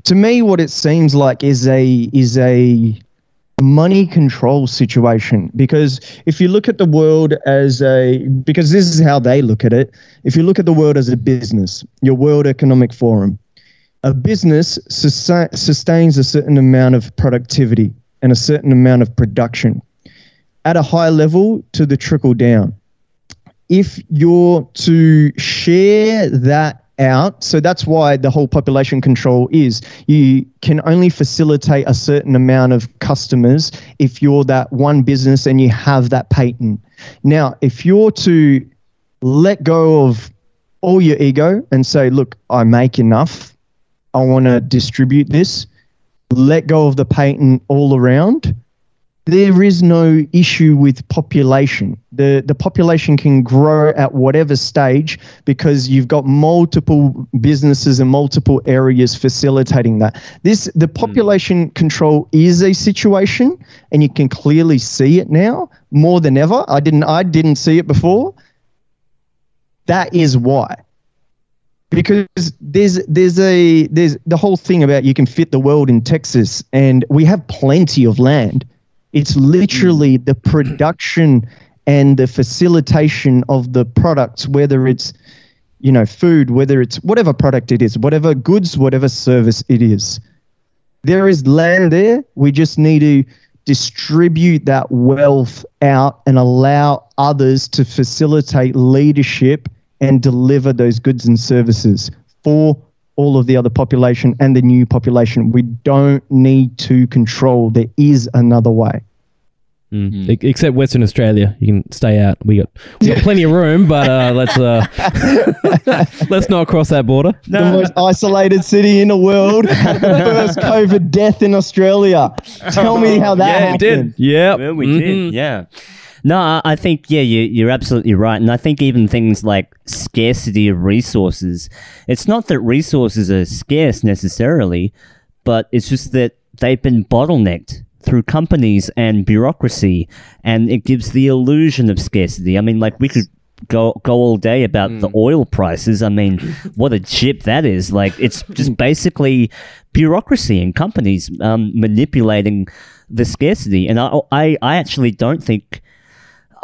to me, what it seems like is a is a money control situation. Because if you look at the world as a because this is how they look at it. If you look at the world as a business your world economic forum a business sustains a certain amount of productivity and a certain amount of production. At a high level to the trickle down. If you're to share that out, so that's why the whole population control is you can only facilitate a certain amount of customers if you're that one business and you have that patent. Now, if you're to let go of all your ego and say, look, I make enough, I want to distribute this, let go of the patent all around, there is no issue with population. The the population can grow at whatever stage because you've got multiple businesses and multiple areas facilitating that. This the hmm. population control is a situation and you can clearly see it now more than ever. I didn't I didn't see it before. That is why because there's there's a there's the whole thing about you can fit the world in Texas and we have plenty of land. It's literally hmm. the production and the facilitation of the products, whether it's you know food, whether it's whatever product it is, whatever goods, whatever service it is. There is land there. We just need to distribute that wealth out and allow others to facilitate leadership and deliver those goods and services for all of the other population and the new population. We don't need to control. There is another way. E- Except Western Australia, you can stay out. We got we got plenty of room, but uh, let's uh, <laughs> let's not cross that border. The most isolated city in the world had <laughs> the first COVID death in Australia. Tell me how that Yeah, happened. Yeah, Well, we did, yeah. No, I, think yeah, you, you're absolutely right, and I think even things like scarcity of resources. It's not that resources are scarce necessarily, but it's just that they've been bottlenecked through companies and bureaucracy, and it gives the illusion of scarcity. I mean, like we could. Go, go all day about the oil prices. I mean, what a chip that is! Like, it's just <laughs> basically bureaucracy and companies um, manipulating the scarcity. And I, I, I actually don't think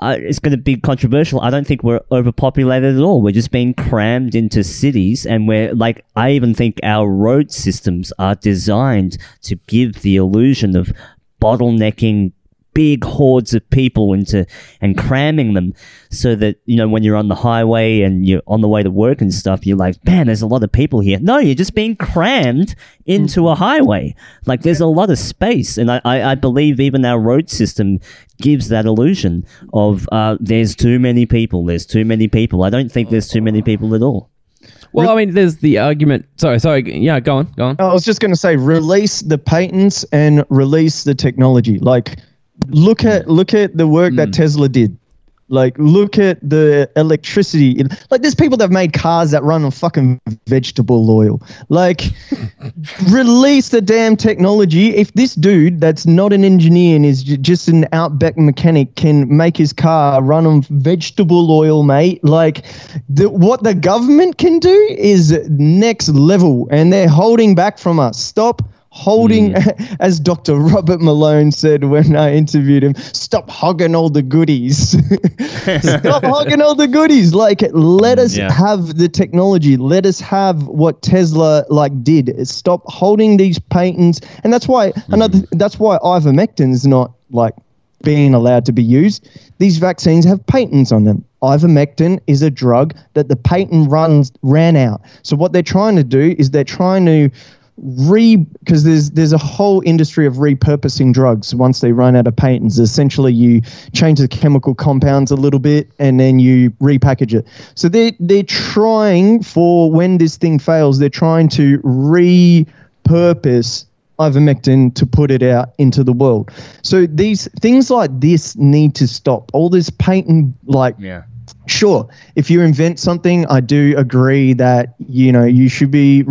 uh, it's going to be controversial. I don't think we're overpopulated at all. We're just being crammed into cities, and we're like, I even think our road systems are designed to give the illusion of bottlenecking big hordes of people into and cramming them so that you know when you're on the highway and you're on the way to work and stuff you're like man there's a lot of people here no you're just being crammed into a highway like there's a lot of space and i, I, I believe even our road system gives that illusion of uh, there's too many people there's too many people i don't think there's too many people at all Well, I mean, there's the argument. Sorry, sorry. Yeah, go on, go on. I was just going to say, release the patents and release the technology. Like, look at hmm. look at the work that hmm. Tesla did. Like, look at the electricity. Like, there's people that have made cars that run on fucking vegetable oil. Like, <laughs> release the damn technology. If this dude that's not an engineer and is j- just an outback mechanic can make his car run on vegetable oil, mate, like, the, what the government can do is next level, and they're holding back from us. Stop holding, hmm. <laughs> as Dr. Robert Malone said when I interviewed him, stop hogging all the goodies. <laughs> stop <laughs> hogging all the goodies. Like, let hmm, us Yeah. have the technology. Let us have what Tesla like did. Stop holding these patents, and that's why hmm. another. That's why ivermectin is not like being allowed to be used. These vaccines have patents on them. Ivermectin is a drug that the patent runs ran out. So what they're trying to do is they're trying to re because there's there's a whole industry of repurposing drugs. Once they run out of patents essentially you change the chemical compounds a little bit and then you repackage it. So they they're trying for when this thing fails they're trying to repurpose ivermectin to put it out into the world. So these things like this need to stop. All this patent like yeah. sure if you invent something i do agree that you know you should be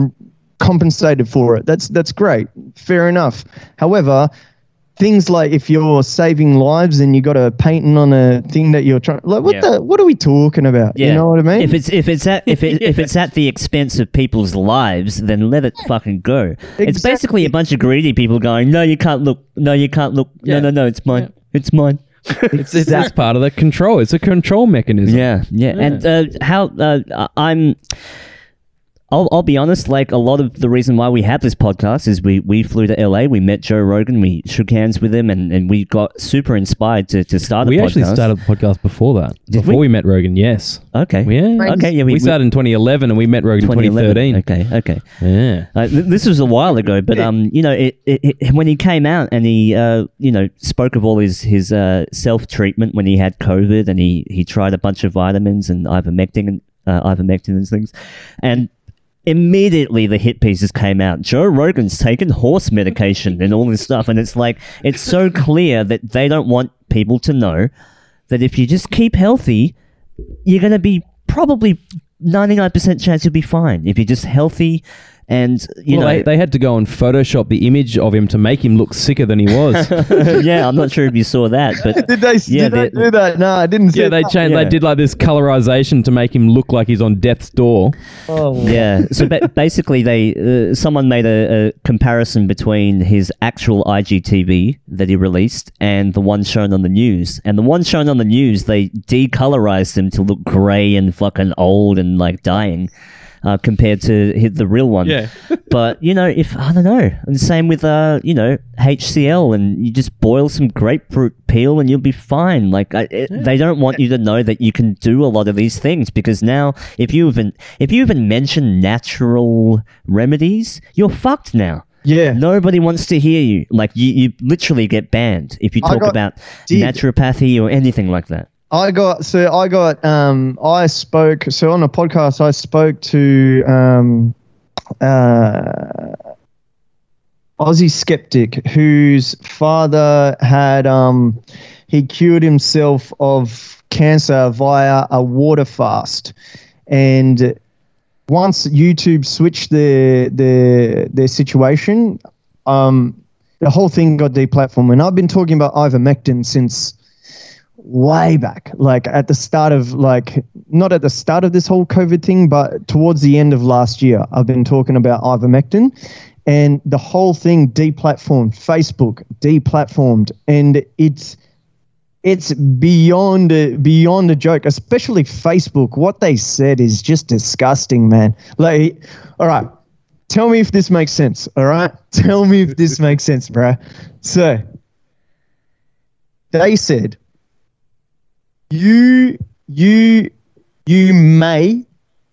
compensated for it that's that's great fair enough however things like if you're saving lives and you got a painting on a thing that you're trying like what Yeah. the what are we talking about you know what i mean If it's if it's at if it, if it's at the expense of people's lives, then let it fucking go. It's basically a bunch of greedy people going, "No, you can't look. No, you can't look. Yeah. No, no, no, it's mine. It's mine." <laughs> It's, it's, it's part of the control. It's a control mechanism. Yeah, yeah. And uh, how uh, I'm. I'll, I'll be honest, like a lot of the reason why we have this podcast is we, we flew to LA, we met Joe Rogan, we shook hands with him, and, and we got super inspired to, to start the podcast. We actually started the podcast before that. Did before we? we? met Rogan, yes. Okay. Yeah. Okay, yeah, we, we- we- started in 2011 and we met Rogan in 2013. Okay, okay. Yeah. Uh, th- this was a while ago, but um, you know, it, it, it, when he came out and he, uh, you know, spoke of all his his uh, self treatment when he had COVID, and he he tried a bunch of vitamins and ivermectin and uh, ivermectin and things, and immediately the hit pieces came out. Joe Rogan's taken horse medication and all this stuff, and it's like it's so <laughs> clear that they don't want people to know that if you just keep healthy, you're going to be probably 99% chance you'll be fine. If you're just healthy and, you well, know. they, they had to go and Photoshop the image of him to make him look sicker than he was. <laughs> yeah, I'm not sure if you saw that, but <laughs> Did they, Yeah, did they they- do that? No, I didn't see yeah, they that. changed. Yeah. They did like this colorization to make him look like he's on death's door. Oh, yeah. So ba- <laughs> basically, they uh, someone made a, a comparison between his actual IGTV that he released and the one shown on the news. And the one shown on the news, they decolorized him to look grey and fucking old and like dying. Uh, compared to the real one, Yeah. <laughs> but you know, if I don't know, and same with uh, you know, HCl, and you just boil some grapefruit peel, and you'll be fine. Like I, it, they don't want you to know that you can do a lot of these things because now, if you even if you even mention natural remedies, you're fucked now. Yeah. Nobody wants to hear you. Like you, you literally get banned if you talk about naturopathy or anything like that. I got so I got um I spoke so on a podcast I spoke to um uh Aussie skeptic whose father had um he cured himself of cancer via a water fast. And once YouTube switched their their their situation um the whole thing got deplatformed. And I've been talking about ivermectin since way back, like at the start of like not at the start of this whole COVID thing, but towards the end of last year, I've been talking about ivermectin, and the whole thing deplatformed. Facebook deplatformed, and it's it's beyond a, beyond a joke. Especially Facebook, what they said is just disgusting, man. Like, all right. Tell me if this makes sense. All right. <laughs> Tell me if this makes sense, bro. So, they said you you you may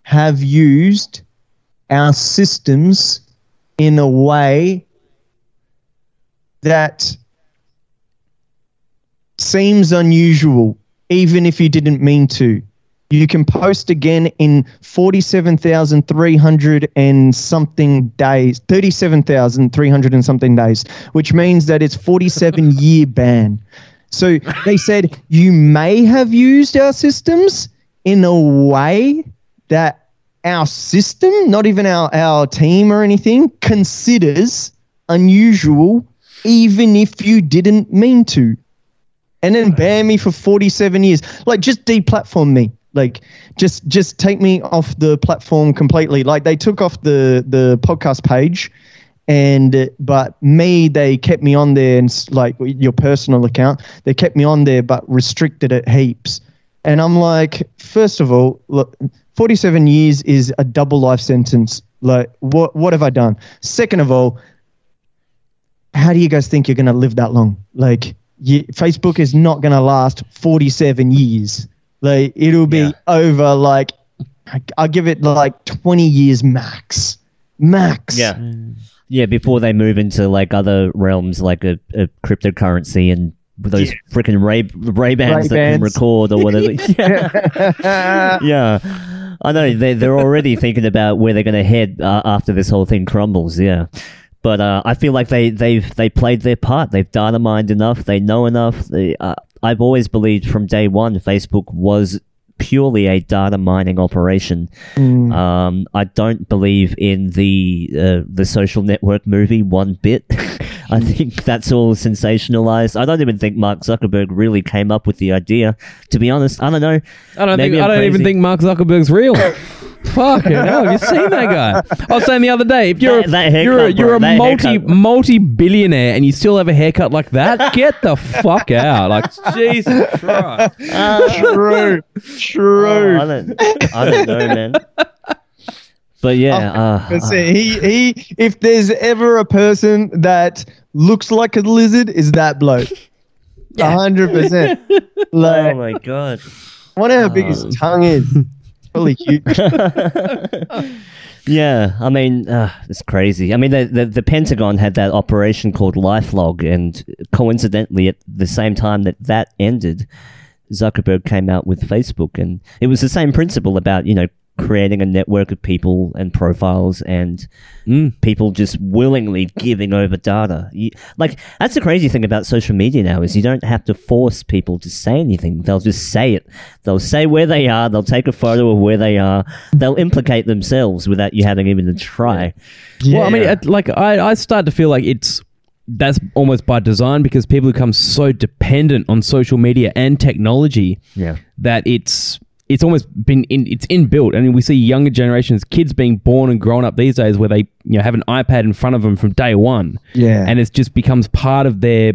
have used our systems in a way that seems unusual even if you didn't mean to. You can post again in 47,300 and something days 37,300 and something days which means that it's 47 <laughs> year ban so they said you may have used our systems in a way that our system, not even our, our team or anything, considers unusual, even if you didn't mean to. And then ban me for 47 years. Like, just deplatform me. Like, just just take me off the platform completely. Like, they took off the the podcast page, and uh, but me they kept me on there and s- like your personal account they kept me on there but restricted it heaps. And i'm like first of all look 47 years is a double life sentence. Like what what have i done? Second of all how do you guys think you're going to live that long? Like you, facebook is not going to last 47 years. Like it'll be Yeah. over like i'll give it like 20 years max. Max. Yeah. Mm. Yeah, before they move into like other realms like a, a cryptocurrency and those freaking Ray Ray Bans that can record or whatever. <laughs> yeah. <laughs> yeah. I know they they're already thinking about where they're going to head uh, after this whole thing crumbles. Yeah. But uh, I feel like they they've they played their part. They've data mined enough. They know enough. They, uh, I've always believed from day one Facebook was purely a data mining operation. Um, I don't believe in the uh, the social network movie one bit. <laughs> I think that's all sensationalized. I don't even think Mark Zuckerberg really came up with the idea. To be honest, I don't know. I don't think. I don't even think Mark Zuckerberg's real. <laughs> Fucking hell! Have you seen that guy? I was saying the other day, if you're That- that haircut, you're a, you're bro, a that multi haircut. multi billionaire and you still have a haircut like that, <laughs> get the fuck out! Like Jesus Christ! <laughs> true true Oh, I don't. I don't know, man. But yeah, uh, But see, he, he, if there's ever a person that looks like a lizard, is that bloke. <laughs> A hundred percent. oh my god. I wonder how big his tongue is. Probably huge. <laughs> Yeah, I mean, uh, it's crazy. I mean, the, the the Pentagon had that operation called LifeLog, and coincidentally, at the same time that that ended, Zuckerberg came out with Facebook, and it was the same principle about you know creating a network of people and profiles and Mm. people just willingly giving over data. You, like that's the crazy thing about social media now is you don't have to force people to say anything. They'll just say it. They'll say where they are. They'll take a photo of where they are. They'll implicate themselves without you having even to try. Well, I mean, it- like I, I start to feel like it's that's almost by design because people become so dependent on social media and technology Yeah. that it's it's almost been in, it's inbuilt. I mean, we see younger generations, kids being born and grown up these days, where they you know have an iPad in front of them from day one, Yeah. and it just becomes part of their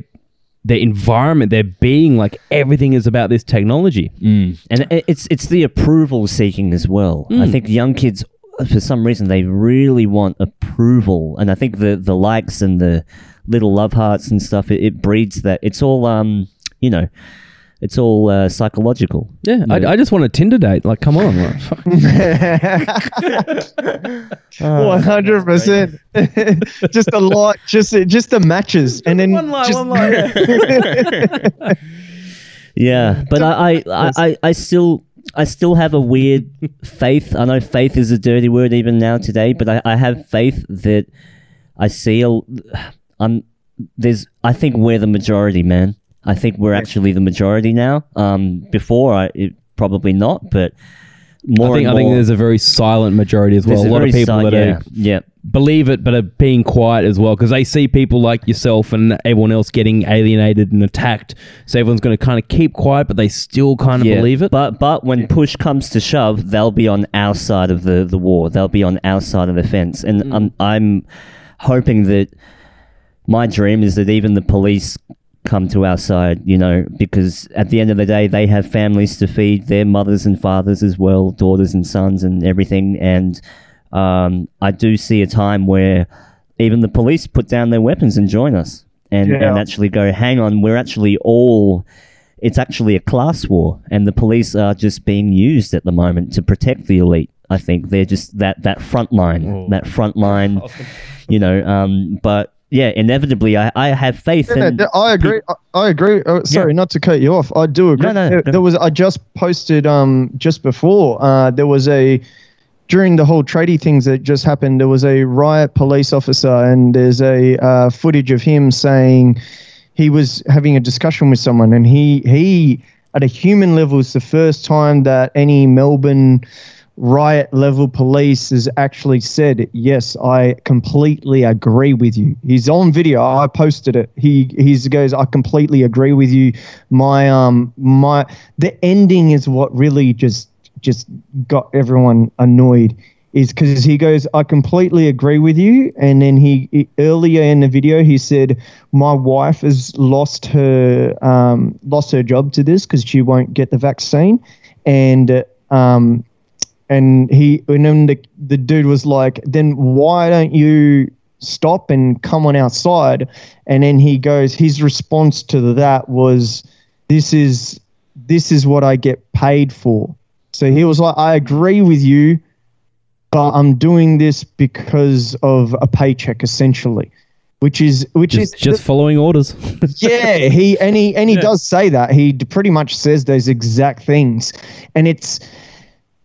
their environment, their being. Like everything is about this technology. And it's it's the approval seeking as well. I think young kids, for some reason, they really want approval, and I think the the likes and the little love hearts and stuff it, it breeds that. It's all um, you know, it's all uh, psychological. Yeah, I, I just want a Tinder date. Like, come on, like, fuck. <laughs> One hundred percent. <laughs> Just a lot. Just just the matches, and then one just, <laughs> Yeah, but I, I, I, I, I still I still have a weird faith. I know faith is a dirty word even now today, but I, I have faith that I see a I'm there's I think we're the majority, man. I think we're actually the majority now. Um before I it, probably not, but more I think and I think there's a very silent majority as well. there's A lot of people si- that yeah, are yeah. believe it but are being quiet as well because they see people like yourself and everyone else getting alienated and attacked. So everyone's going to kind of keep quiet, but they still kind of Yeah, believe it. But but when push comes to shove, they'll be on our side of the, the war. They'll be on our side of the fence. And Mm. I'm I'm hoping that my dream is that even the police come to our side, you know, because at the end of the day they have families to feed, their mothers and fathers as well, daughters and sons and everything. And um, I do see a time where even the police put down their weapons and join us. And, Yeah. and actually go, hang on, we're actually all it's actually a class war, and the police are just being used at the moment to protect the elite. I think they're just that that front line, that front line, you know. Um, but yeah, inevitably, I, I have faith Yeah, in. I agree. I, I agree. Oh, sorry, not to cut you off. I do agree. No, no, there, go. there was. I just posted um just before. Uh, there was a during the whole tradie things that just happened. There was a riot police officer, and there's a uh, footage of him saying he was having a discussion with someone, and he he at a human level is the first time that any Melbourne riot level police has actually said yes i completely agree with you. He's on video. I posted it. He he goes i completely agree with you. My um my the ending is what really just just got everyone annoyed is because he goes i completely agree with you. And then he, he earlier in the video he said my wife has lost her um lost her job to this because she won't get the vaccine. And um and he and then the, the dude was like then why don't you stop and come on outside? And then he goes his response to that was this is this is what i get paid for. So he was like i agree with you but i'm doing this because of a paycheck essentially which is which just, is just following orders. <laughs> yeah he and he and he does say that. He pretty much says those exact things. And it's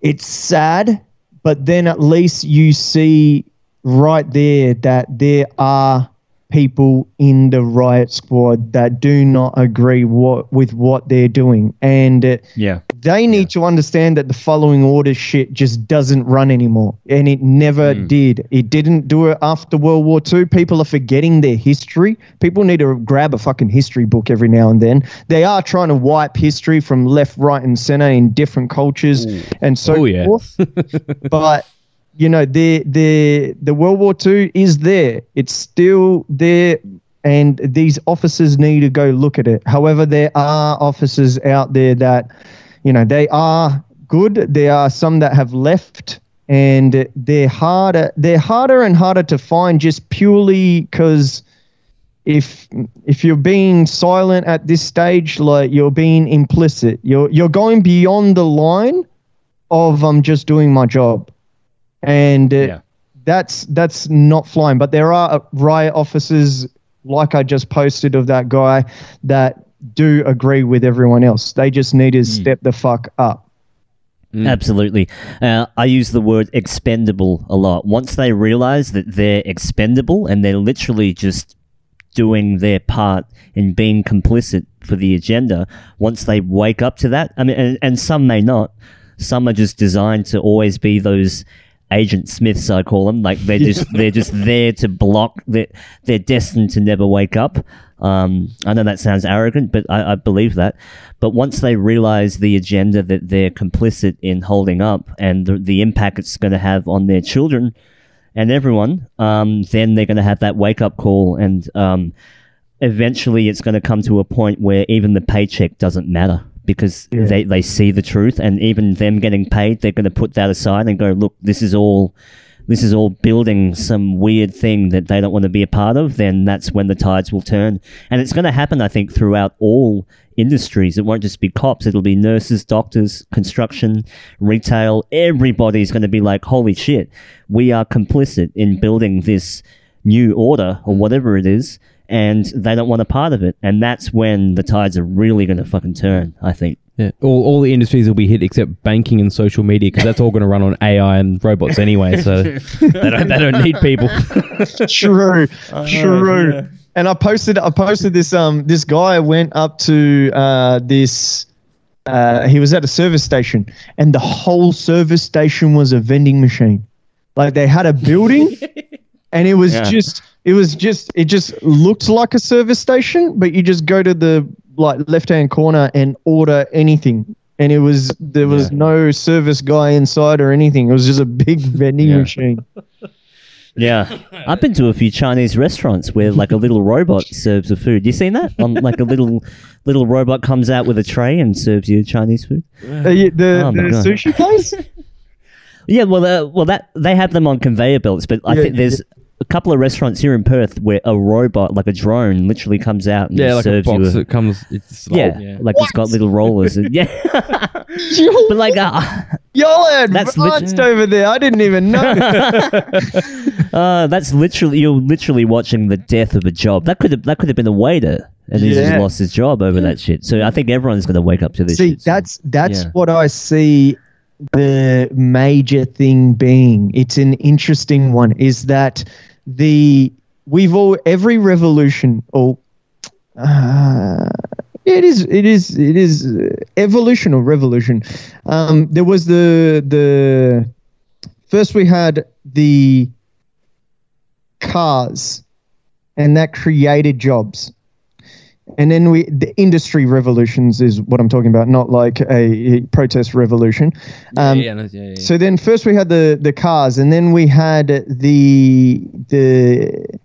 it's sad but then at least you see right there that there are people in the riot squad that do not agree what with what they're doing. And yeah, they need to understand that the following order shit just doesn't run anymore. And it never hmm. did. It didn't do it after World War II. People are forgetting their history. People need to grab a fucking history book every now and then. They are trying to wipe history from left, right, and center in different cultures and so Oh, yeah. forth. <laughs> but you know, the the the World War II is there. It's still there and these officers need to go look at it. However, there are officers out there that, you know, they are good. There are some that have left, and they're harder. They're harder and harder to find just purely because if if you're being silent at this stage, like you're being implicit. You're you're going beyond the line of I'm just doing my job, and uh, Yeah. that's that's not flying. But there are uh, riot officers, like I just posted of that guy, that do agree with everyone else. They just need to step the fuck up. Absolutely. Uh, I use the word expendable a lot. Once they realize that they're expendable and they're literally just doing their part in being complicit for the agenda, once they wake up to that, I mean, and, and some may not, some are just designed to always be those agent smiths i call them like they're <laughs> just they're just there to block they're, they're destined to never wake up um, i know that sounds arrogant but I, I believe that but once they realize the agenda that they're complicit in holding up and the, the impact it's going to have on their children and everyone um, then they're going to have that wake up call and um, eventually it's going to come to a point where even the paycheck doesn't matter because Yeah. they, they see the truth and even them getting paid they're going to put that aside and go look this is all this is all building some weird thing that they don't want to be a part of then that's when the tides will turn. And it's going to happen i think throughout all industries. It won't just be cops it'll be nurses doctors construction retail. Everybody's going to be like holy shit we are complicit in building this new order or whatever it is and they don't want a part of it and that's when the tides are really going to fucking turn i think Yeah. All, all the industries will be hit except banking and social media because that's all going to run on AI and robots anyway. So <laughs> they don't they don't need people. <laughs> true, true. And I posted, I posted this. Um, this guy went up to uh, this. Uh, he was at a service station, and the whole service station was a vending machine. Like they had a building, <laughs> and it was Yeah. just, it was just, it just looked like a service station, but you just go to the like left hand corner and order anything. And it was there was no service guy inside or anything. It was just a big <laughs> vending Yeah. machine. Yeah, I've been to a few Chinese restaurants where like a little robot serves the food. You seen that? On like a little little robot comes out with a tray and serves you Chinese food. Uh, yeah, the Oh the sushi place. <laughs> Yeah, well, uh, well, that they have them on conveyor belts, but I Yeah, think there's a couple of restaurants here in Perth where a robot, like a drone, literally comes out and yeah, just like a box you. A, that comes. It's yeah, yeah. like it's got little rollers. and- yeah, <laughs> Y'all, but like, uh, <laughs> y'all are That's advanced legit- over there. I didn't even know. <laughs> uh, that's literally you're literally watching the death of a job. That could have that could have been a waiter, and he's just lost his job over that shit. So I think everyone's going to wake up to this. see, shit soon. that's that's Yeah. what I see. The major thing being, it's an interesting one, is that the we've all every revolution or uh, it is it is it is uh, evolution or revolution. Um, there was the the first we had the cars, and that created jobs. And then we the industry revolutions is what I'm talking about, not like a, protest revolution. Um, yeah, no, yeah, yeah. so then first we had the the cars, and then we had the the.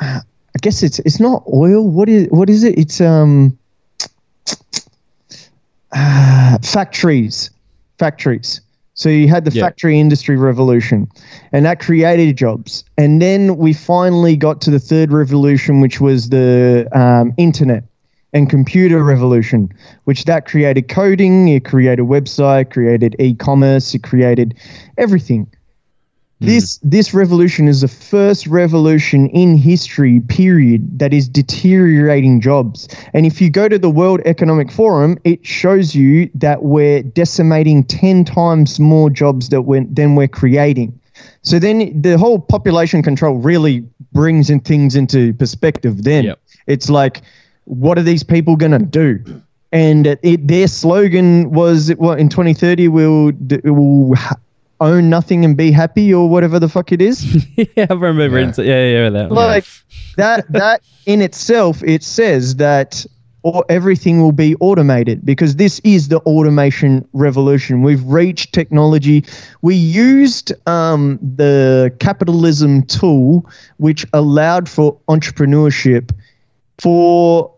I guess it's it's not oil. What is what is it? It's um ah, factories, factories. So you had the Yeah. factory industry revolution, and that created jobs. And then we finally got to the third revolution, which was the um, internet and computer revolution, which that created coding, it created website, created e-commerce, it created everything. Hmm. This this revolution is the first revolution in history period that is deteriorating jobs. And if you go to the World Economic Forum, it shows you that we're decimating 10 times more jobs that we're, than we're creating. So then the whole population control really brings in things into perspective then. Yep. It's like what are these people going to do? And it, their slogan was, well, in 2030, we'll, we'll own nothing and be happy, or whatever the fuck it is. <laughs> yeah, I remember. Yeah, yeah, yeah, yeah that. one. like <laughs> that, that in itself, it says that or everything will be automated because this is the automation revolution. We've reached technology. We used um, the capitalism tool, which allowed for entrepreneurship for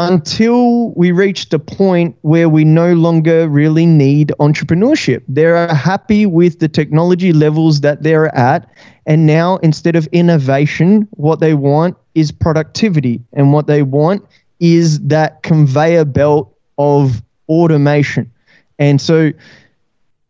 until we reached a point where we no longer really need entrepreneurship. They're happy with the technology levels that they're at. And now, instead of innovation, what they want is productivity. And what they want is that conveyor belt of automation. And so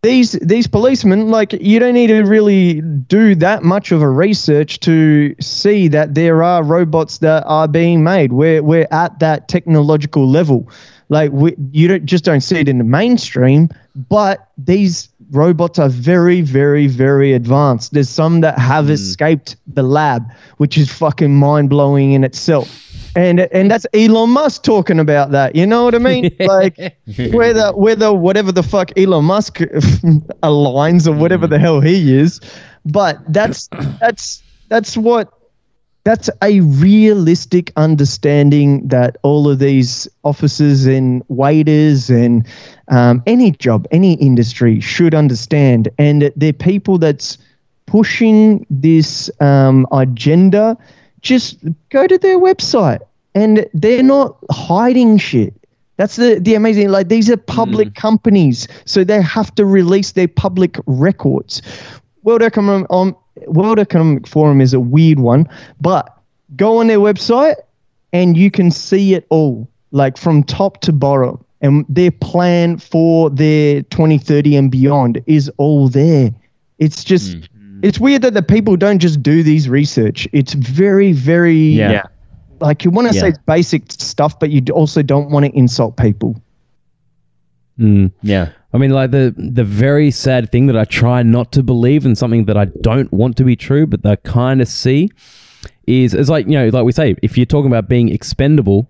these these policemen like you don't need to really do that much of a research to see that there are robots that are being made. We're we're at that technological level. Like we, you don't just don't see it in the mainstream but these robots are very very very advanced there's some that have hmm. escaped the lab which is fucking mind-blowing in itself and and that's Elon Musk talking about that. You know what I mean? <laughs> Like whether whether whatever the fuck Elon Musk <laughs> aligns or whatever the hmm. hell he is, but that's that's that's what that's a realistic understanding that all of these officers and waiters and um, any job, any industry should understand, and they're people that's pushing this um, agenda. Just go to their website. And they're not hiding shit. That's the, the amazing like these are public companies, so they have to release their public records. World Economic um, World Economic Forum is a weird one, but go on their website and you can see it all, like from top to bottom. And their plan for their 2030 and beyond is all there. It's just it's weird that the people don't just do these research. It's very, very Yeah. like you want to Yeah. say basic stuff, but you also don't want to insult people. Mm. Yeah. I mean, like the the very sad thing that I try not to believe and something that I don't want to be true, but I kind of see is it's like you know, like we say, if you're talking about being expendable,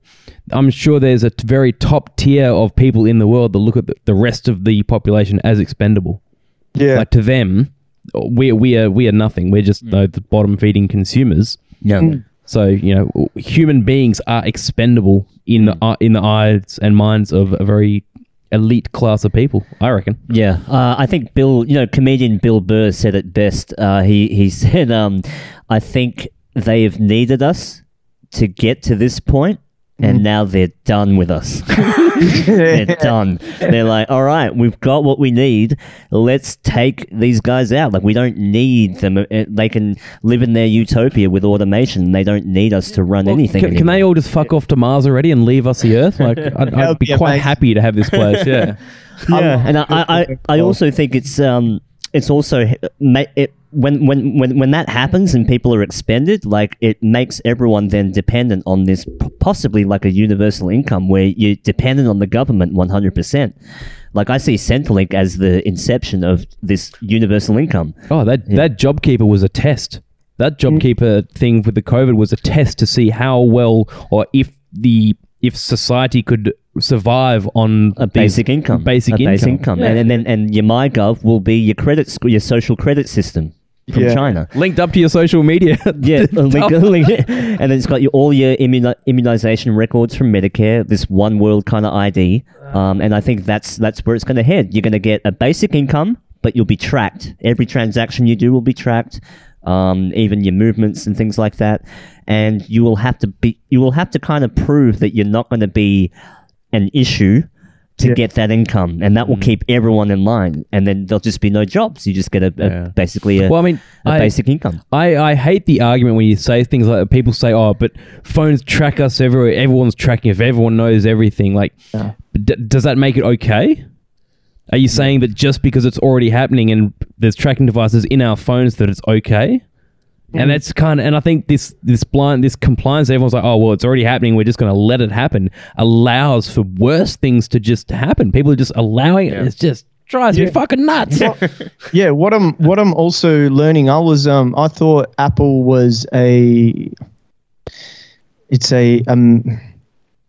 I'm sure there's a t- very top tier of people in the world that look at the, the rest of the population as expendable. Yeah. Like to them, we we are we are nothing. We're just uh, the bottom feeding consumers. Yeah. So you know, human beings are expendable in the uh, in the eyes and minds of a very elite class of people. I reckon. Yeah, uh, I think Bill, you know, comedian Bill Burr said it best. Uh, he he <laughs> said, um, "I think they have needed us to get to this point, and now they're done with us. <laughs> they're done. They're like, all right, we've got what we need. Let's take these guys out. Like, we don't need them. Uh, They can live in their utopia with automation. They don't need us to run anything. Can, can they all just fuck off to Mars already and leave us the Earth? Like, <laughs> I'd, I'd be be quite amazing. happy to have this place. Yeah. <laughs> yeah, and I, I, I, I also think it's um it's also it when when when when that happens and mm-hmm. people are expended, like it makes everyone then dependent on this possibly like a universal income where you're dependent on the government one hundred percent. Like I see Centrelink as the inception of this universal income. Oh, that that JobKeeper was a test. That mm-hmm. JobKeeper thing with the COVID was a test to see how well or if the if society could survive on A these basic income, Basic a income. basic income, Yeah. and, and then and your MyGov will be your credit sc- your social credit system from Yeah. China. linked up to your social media. <laughs> Yeah, <laughs> link, link, and then it's got your, all your immuni- immunization records from Medicare. This one world kind of ID, um, and I think that's that's where it's going to head. You're going to get a basic income, but you'll be tracked. Every transaction you do will be tracked, um, even your movements and things like that. And you will have to be, you will have to kind of prove that you're not going to be an issue to Yeah. get that income, and that will mm. keep everyone in line. And then there'll just be no jobs. You just get a, a Yeah. basically a, Well, I mean, a I- basic income. I, I hate the argument when you say things like people say, "Oh, but phones track us everywhere. Everyone's tracking. If everyone knows everything, like, d- does that make it okay? Are you saying that just because it's already happening and there's tracking devices in our phones that it's okay? And that's kind of, and I think this this blind this compliance. Everyone's like, oh well, it's already happening. We're just going to let it happen. Allows for worse things to just happen. People are just allowing it. It's just drives me fucking nuts. <laughs> yeah, what I'm what I'm also learning, I was um I thought Apple was a it's a um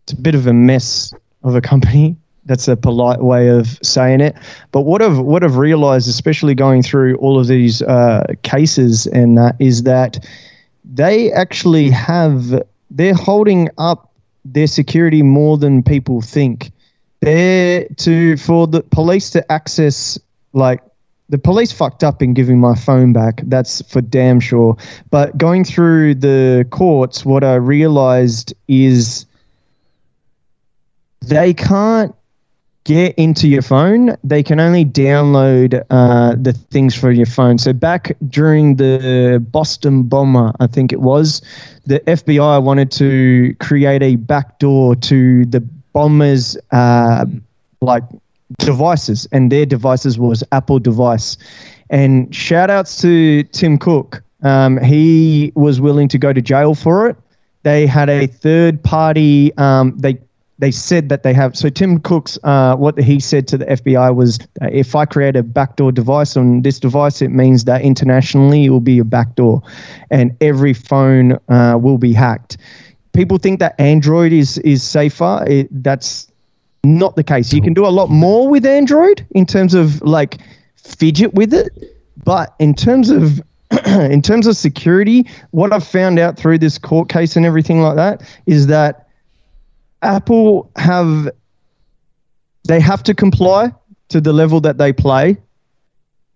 it's a bit of a mess of a company. That's a polite way of saying it. But what I've what I've realized, especially going through all of these uh, cases and that, is that they actually have they're holding up their security more than people think. They're to for the police to access like the police fucked up in giving my phone back. That's for damn sure. But going through the courts, what I realized is they can't get into your phone. They can only download uh, the things for your phone. So back during the Boston bomber, I think it was, the FBI wanted to create a backdoor to the bombers, uh, like devices, and their devices was Apple device. And shout outs to Tim Cook. Um, he was willing to go to jail for it. They had a third party. Um, they they said that they have. So Tim Cook's uh, what he said to the FBI was, uh, if I create a backdoor device on this device, it means that internationally it will be a backdoor, and every phone uh, will be hacked. People think that Android is is safer. It, that's not the case. You can do a lot more with Android in terms of like fidget with it, but in terms of <clears throat> in terms of security, what I've found out through this court case and everything like that is that Apple have they have to comply to the level that they play.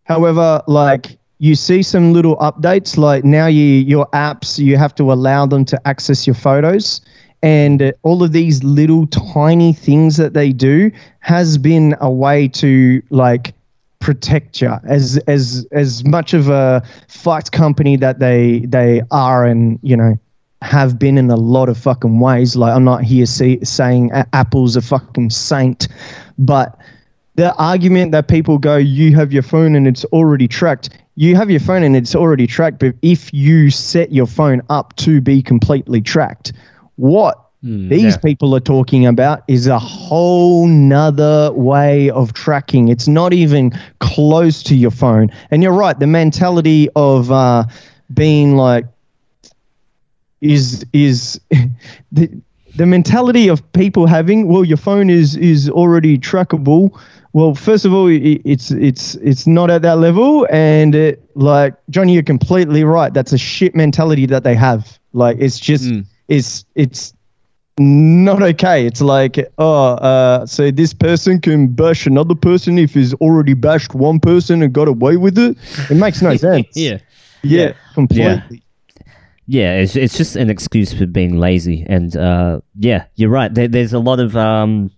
However, like you see some little updates, like now you your apps you have to allow them to access your photos, and all of these little tiny things that they do has been a way to like protect you as as as much of a fight company that they they are and you know have been in a lot of fucking ways. Like I'm not here see, saying Apple's a fucking saint, but the argument that people go, you have your phone and it's already tracked. You have your phone and it's already tracked, but if you set your phone up to be completely tracked, what Hmm, these yeah. people are talking about is a whole nother way of tracking. It's not even close to your phone. And you're right, the mentality of uh, being like is is <laughs> the the mentality of people having well your phone is is already trackable. Well first of all it, it's it's it's not at that level. And it, like johnny you're completely right. That's a shit mentality that they have. Like it's just it's it's not okay. It's like oh uh so this person can bash another person if he's already bashed one person and got away with it? It makes no <laughs> sense. Yeah. yeah. completely Yeah, it's it's just an excuse for being lazy, and uh, yeah, you're right. There, there's a lot of um,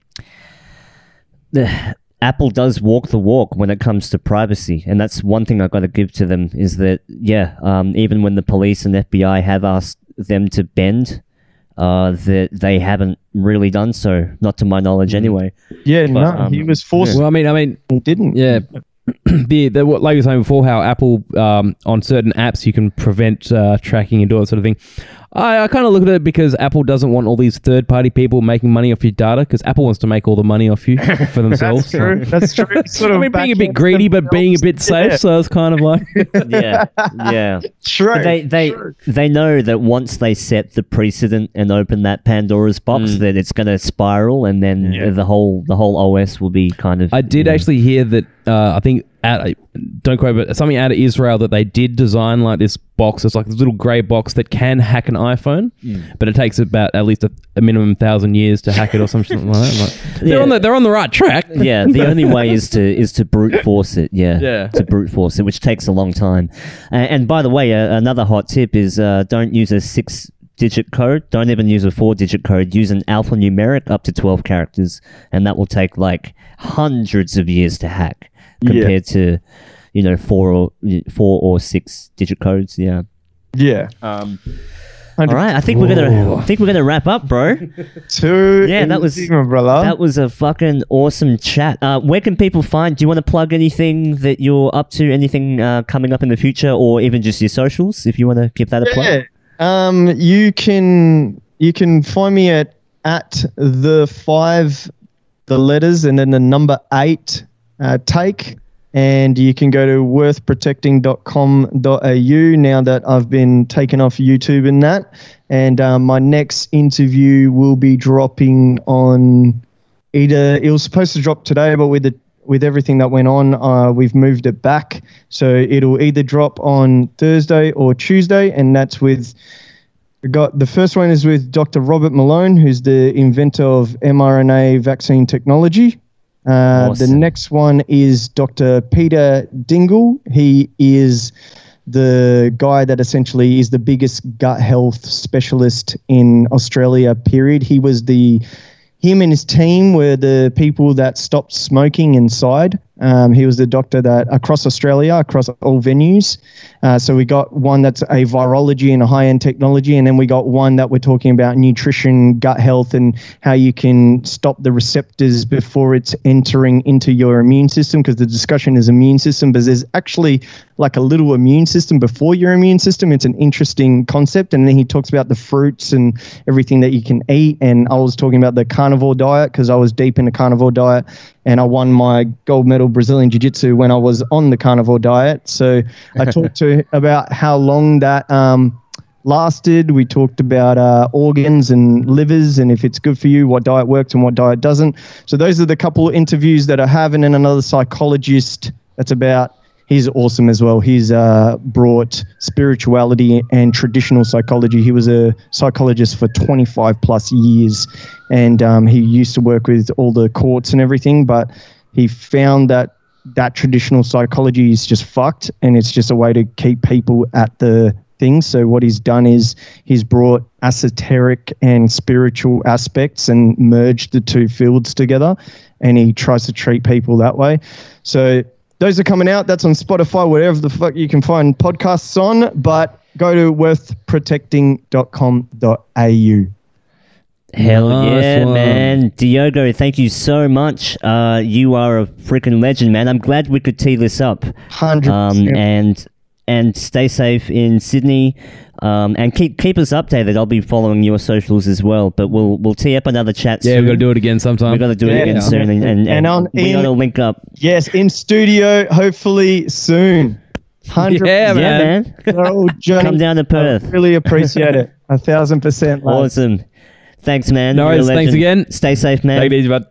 the, Apple does walk the walk when it comes to privacy, and that's one thing I've got to give to them is that yeah, um, even when the police and FBI have asked them to bend, uh, that they haven't really done so, not to my knowledge anyway. Yeah, no, um, he was forced. Well, I mean, I mean, He didn't. yeah. <clears throat> the, the what- like you were saying before, how Apple um, on certain apps you can prevent uh, tracking and do that sort of thing. I, I kind of look at it because Apple doesn't want all these third-party people making money off your data because Apple wants to make all the money off you <laughs> for themselves. That's true. That's <laughs> true. Sort I of mean, being a bit greedy, but being a bit themselves. safe. So it's kind of like, <laughs> yeah, yeah. True. But they they true. they know that once they set the precedent and open that Pandora's box, that it's going to spiral, and then the whole the whole OS will be kind of. I did you know, actually hear that. Uh, I think at don't quote, but something out of Israel that they did design like this box. It's like this little grey box that can hack an iPhone, but it takes about at least a, a minimum thousand years to hack it or something like that. Like, <laughs> they're Yeah. on the they're on the right track. yeah, the <laughs> only way is to is to brute force it. Yeah, Yeah. to brute force it, which takes a long time. And, and by the way, uh, another hot tip is uh, don't use a six digit code. Don't even use a four digit code. Use an alphanumeric up to twelve characters, and that will take like hundreds of years to hack compared to you know four or four or six digit codes. Yeah. yeah. Um, all right, I think we're gonna I think we're gonna wrap up, bro. <laughs> Two. Yeah, that was- Sigma, brother. That was a fucking awesome chat. Uh, where can people find? Do you want to plug anything that you're up to? Anything uh, coming up in the future, or even just your socials? If you want to give that a plug. yeah. Um, you can you can find me at at the five, the letters, and then the number eight uh, take. And you can go to worthprotecting.com.au now that I've been taken off YouTube and that. And um, my next interview will be dropping on either it was supposed to drop today, but with the with everything that went on, uh, we've moved it back. So it'll either drop on Thursday or Tuesday, and that's with got the first one is with Dr. Robert Malone, who's the inventor of mRNA vaccine technology. Uh, The next one is Dr. Peter Dingle. He is the guy that essentially is the biggest gut health specialist in Australia. Period. He was the him and his team were the people that stopped smoking inside Um, he was the doctor that across Australia, across all venues. Uh, so we got one that's a virology and a high end technology, and then we got one that we're talking about nutrition, gut health, and how you can stop the receptors before it's entering into your immune system. Because the discussion is immune system, but there's actually like a little immune system before your immune system. It's an interesting concept. And then he talks about the fruits and everything that you can eat. And I was talking about the carnivore diet because I was deep in the carnivore diet and I won my gold medal Brazilian Jiu Jitsu when I was on the carnivore diet. So I <laughs> talked to about how long that um, lasted. We talked about uh, organs and livers and if it's good for you, what diet works and what diet doesn't. So those are the couple of interviews that I have, and then another psychologist that's about he's awesome as well. He's uh, brought spirituality and traditional psychology. He was a psychologist for 25 plus years, and um, he used to work with all the courts and everything. But he found that that traditional psychology is just fucked, and it's just a way to keep people at the thing. So what he's done is he's brought esoteric and spiritual aspects and merged the two fields together, and he tries to treat people that way. So those are coming out. That's on Spotify, wherever the fuck you can find podcasts on. But go to worthprotecting.com.au. Hell Nice yeah, one. man. Diogo, thank you so much. Uh, you are a freaking legend, man. I'm glad we could tee this up. Hundred Um, and and stay safe in Sydney. Um, and keep keep us updated. I'll be following your socials as well. But we'll we'll tee up another chat Yeah, soon. we've got to do it again sometime. We're gonna do it Yeah. again soon, and, and, And and on- we in- gotta link up. Yes, in studio, hopefully soon. Hundred. Yeah, percent. Yeah, man. man. Journey- Come down to Perth. I really appreciate it. A thousand percent. love. Awesome. Thanks, man. No worries. Thanks again. Stay safe, man. Take it easy, bud.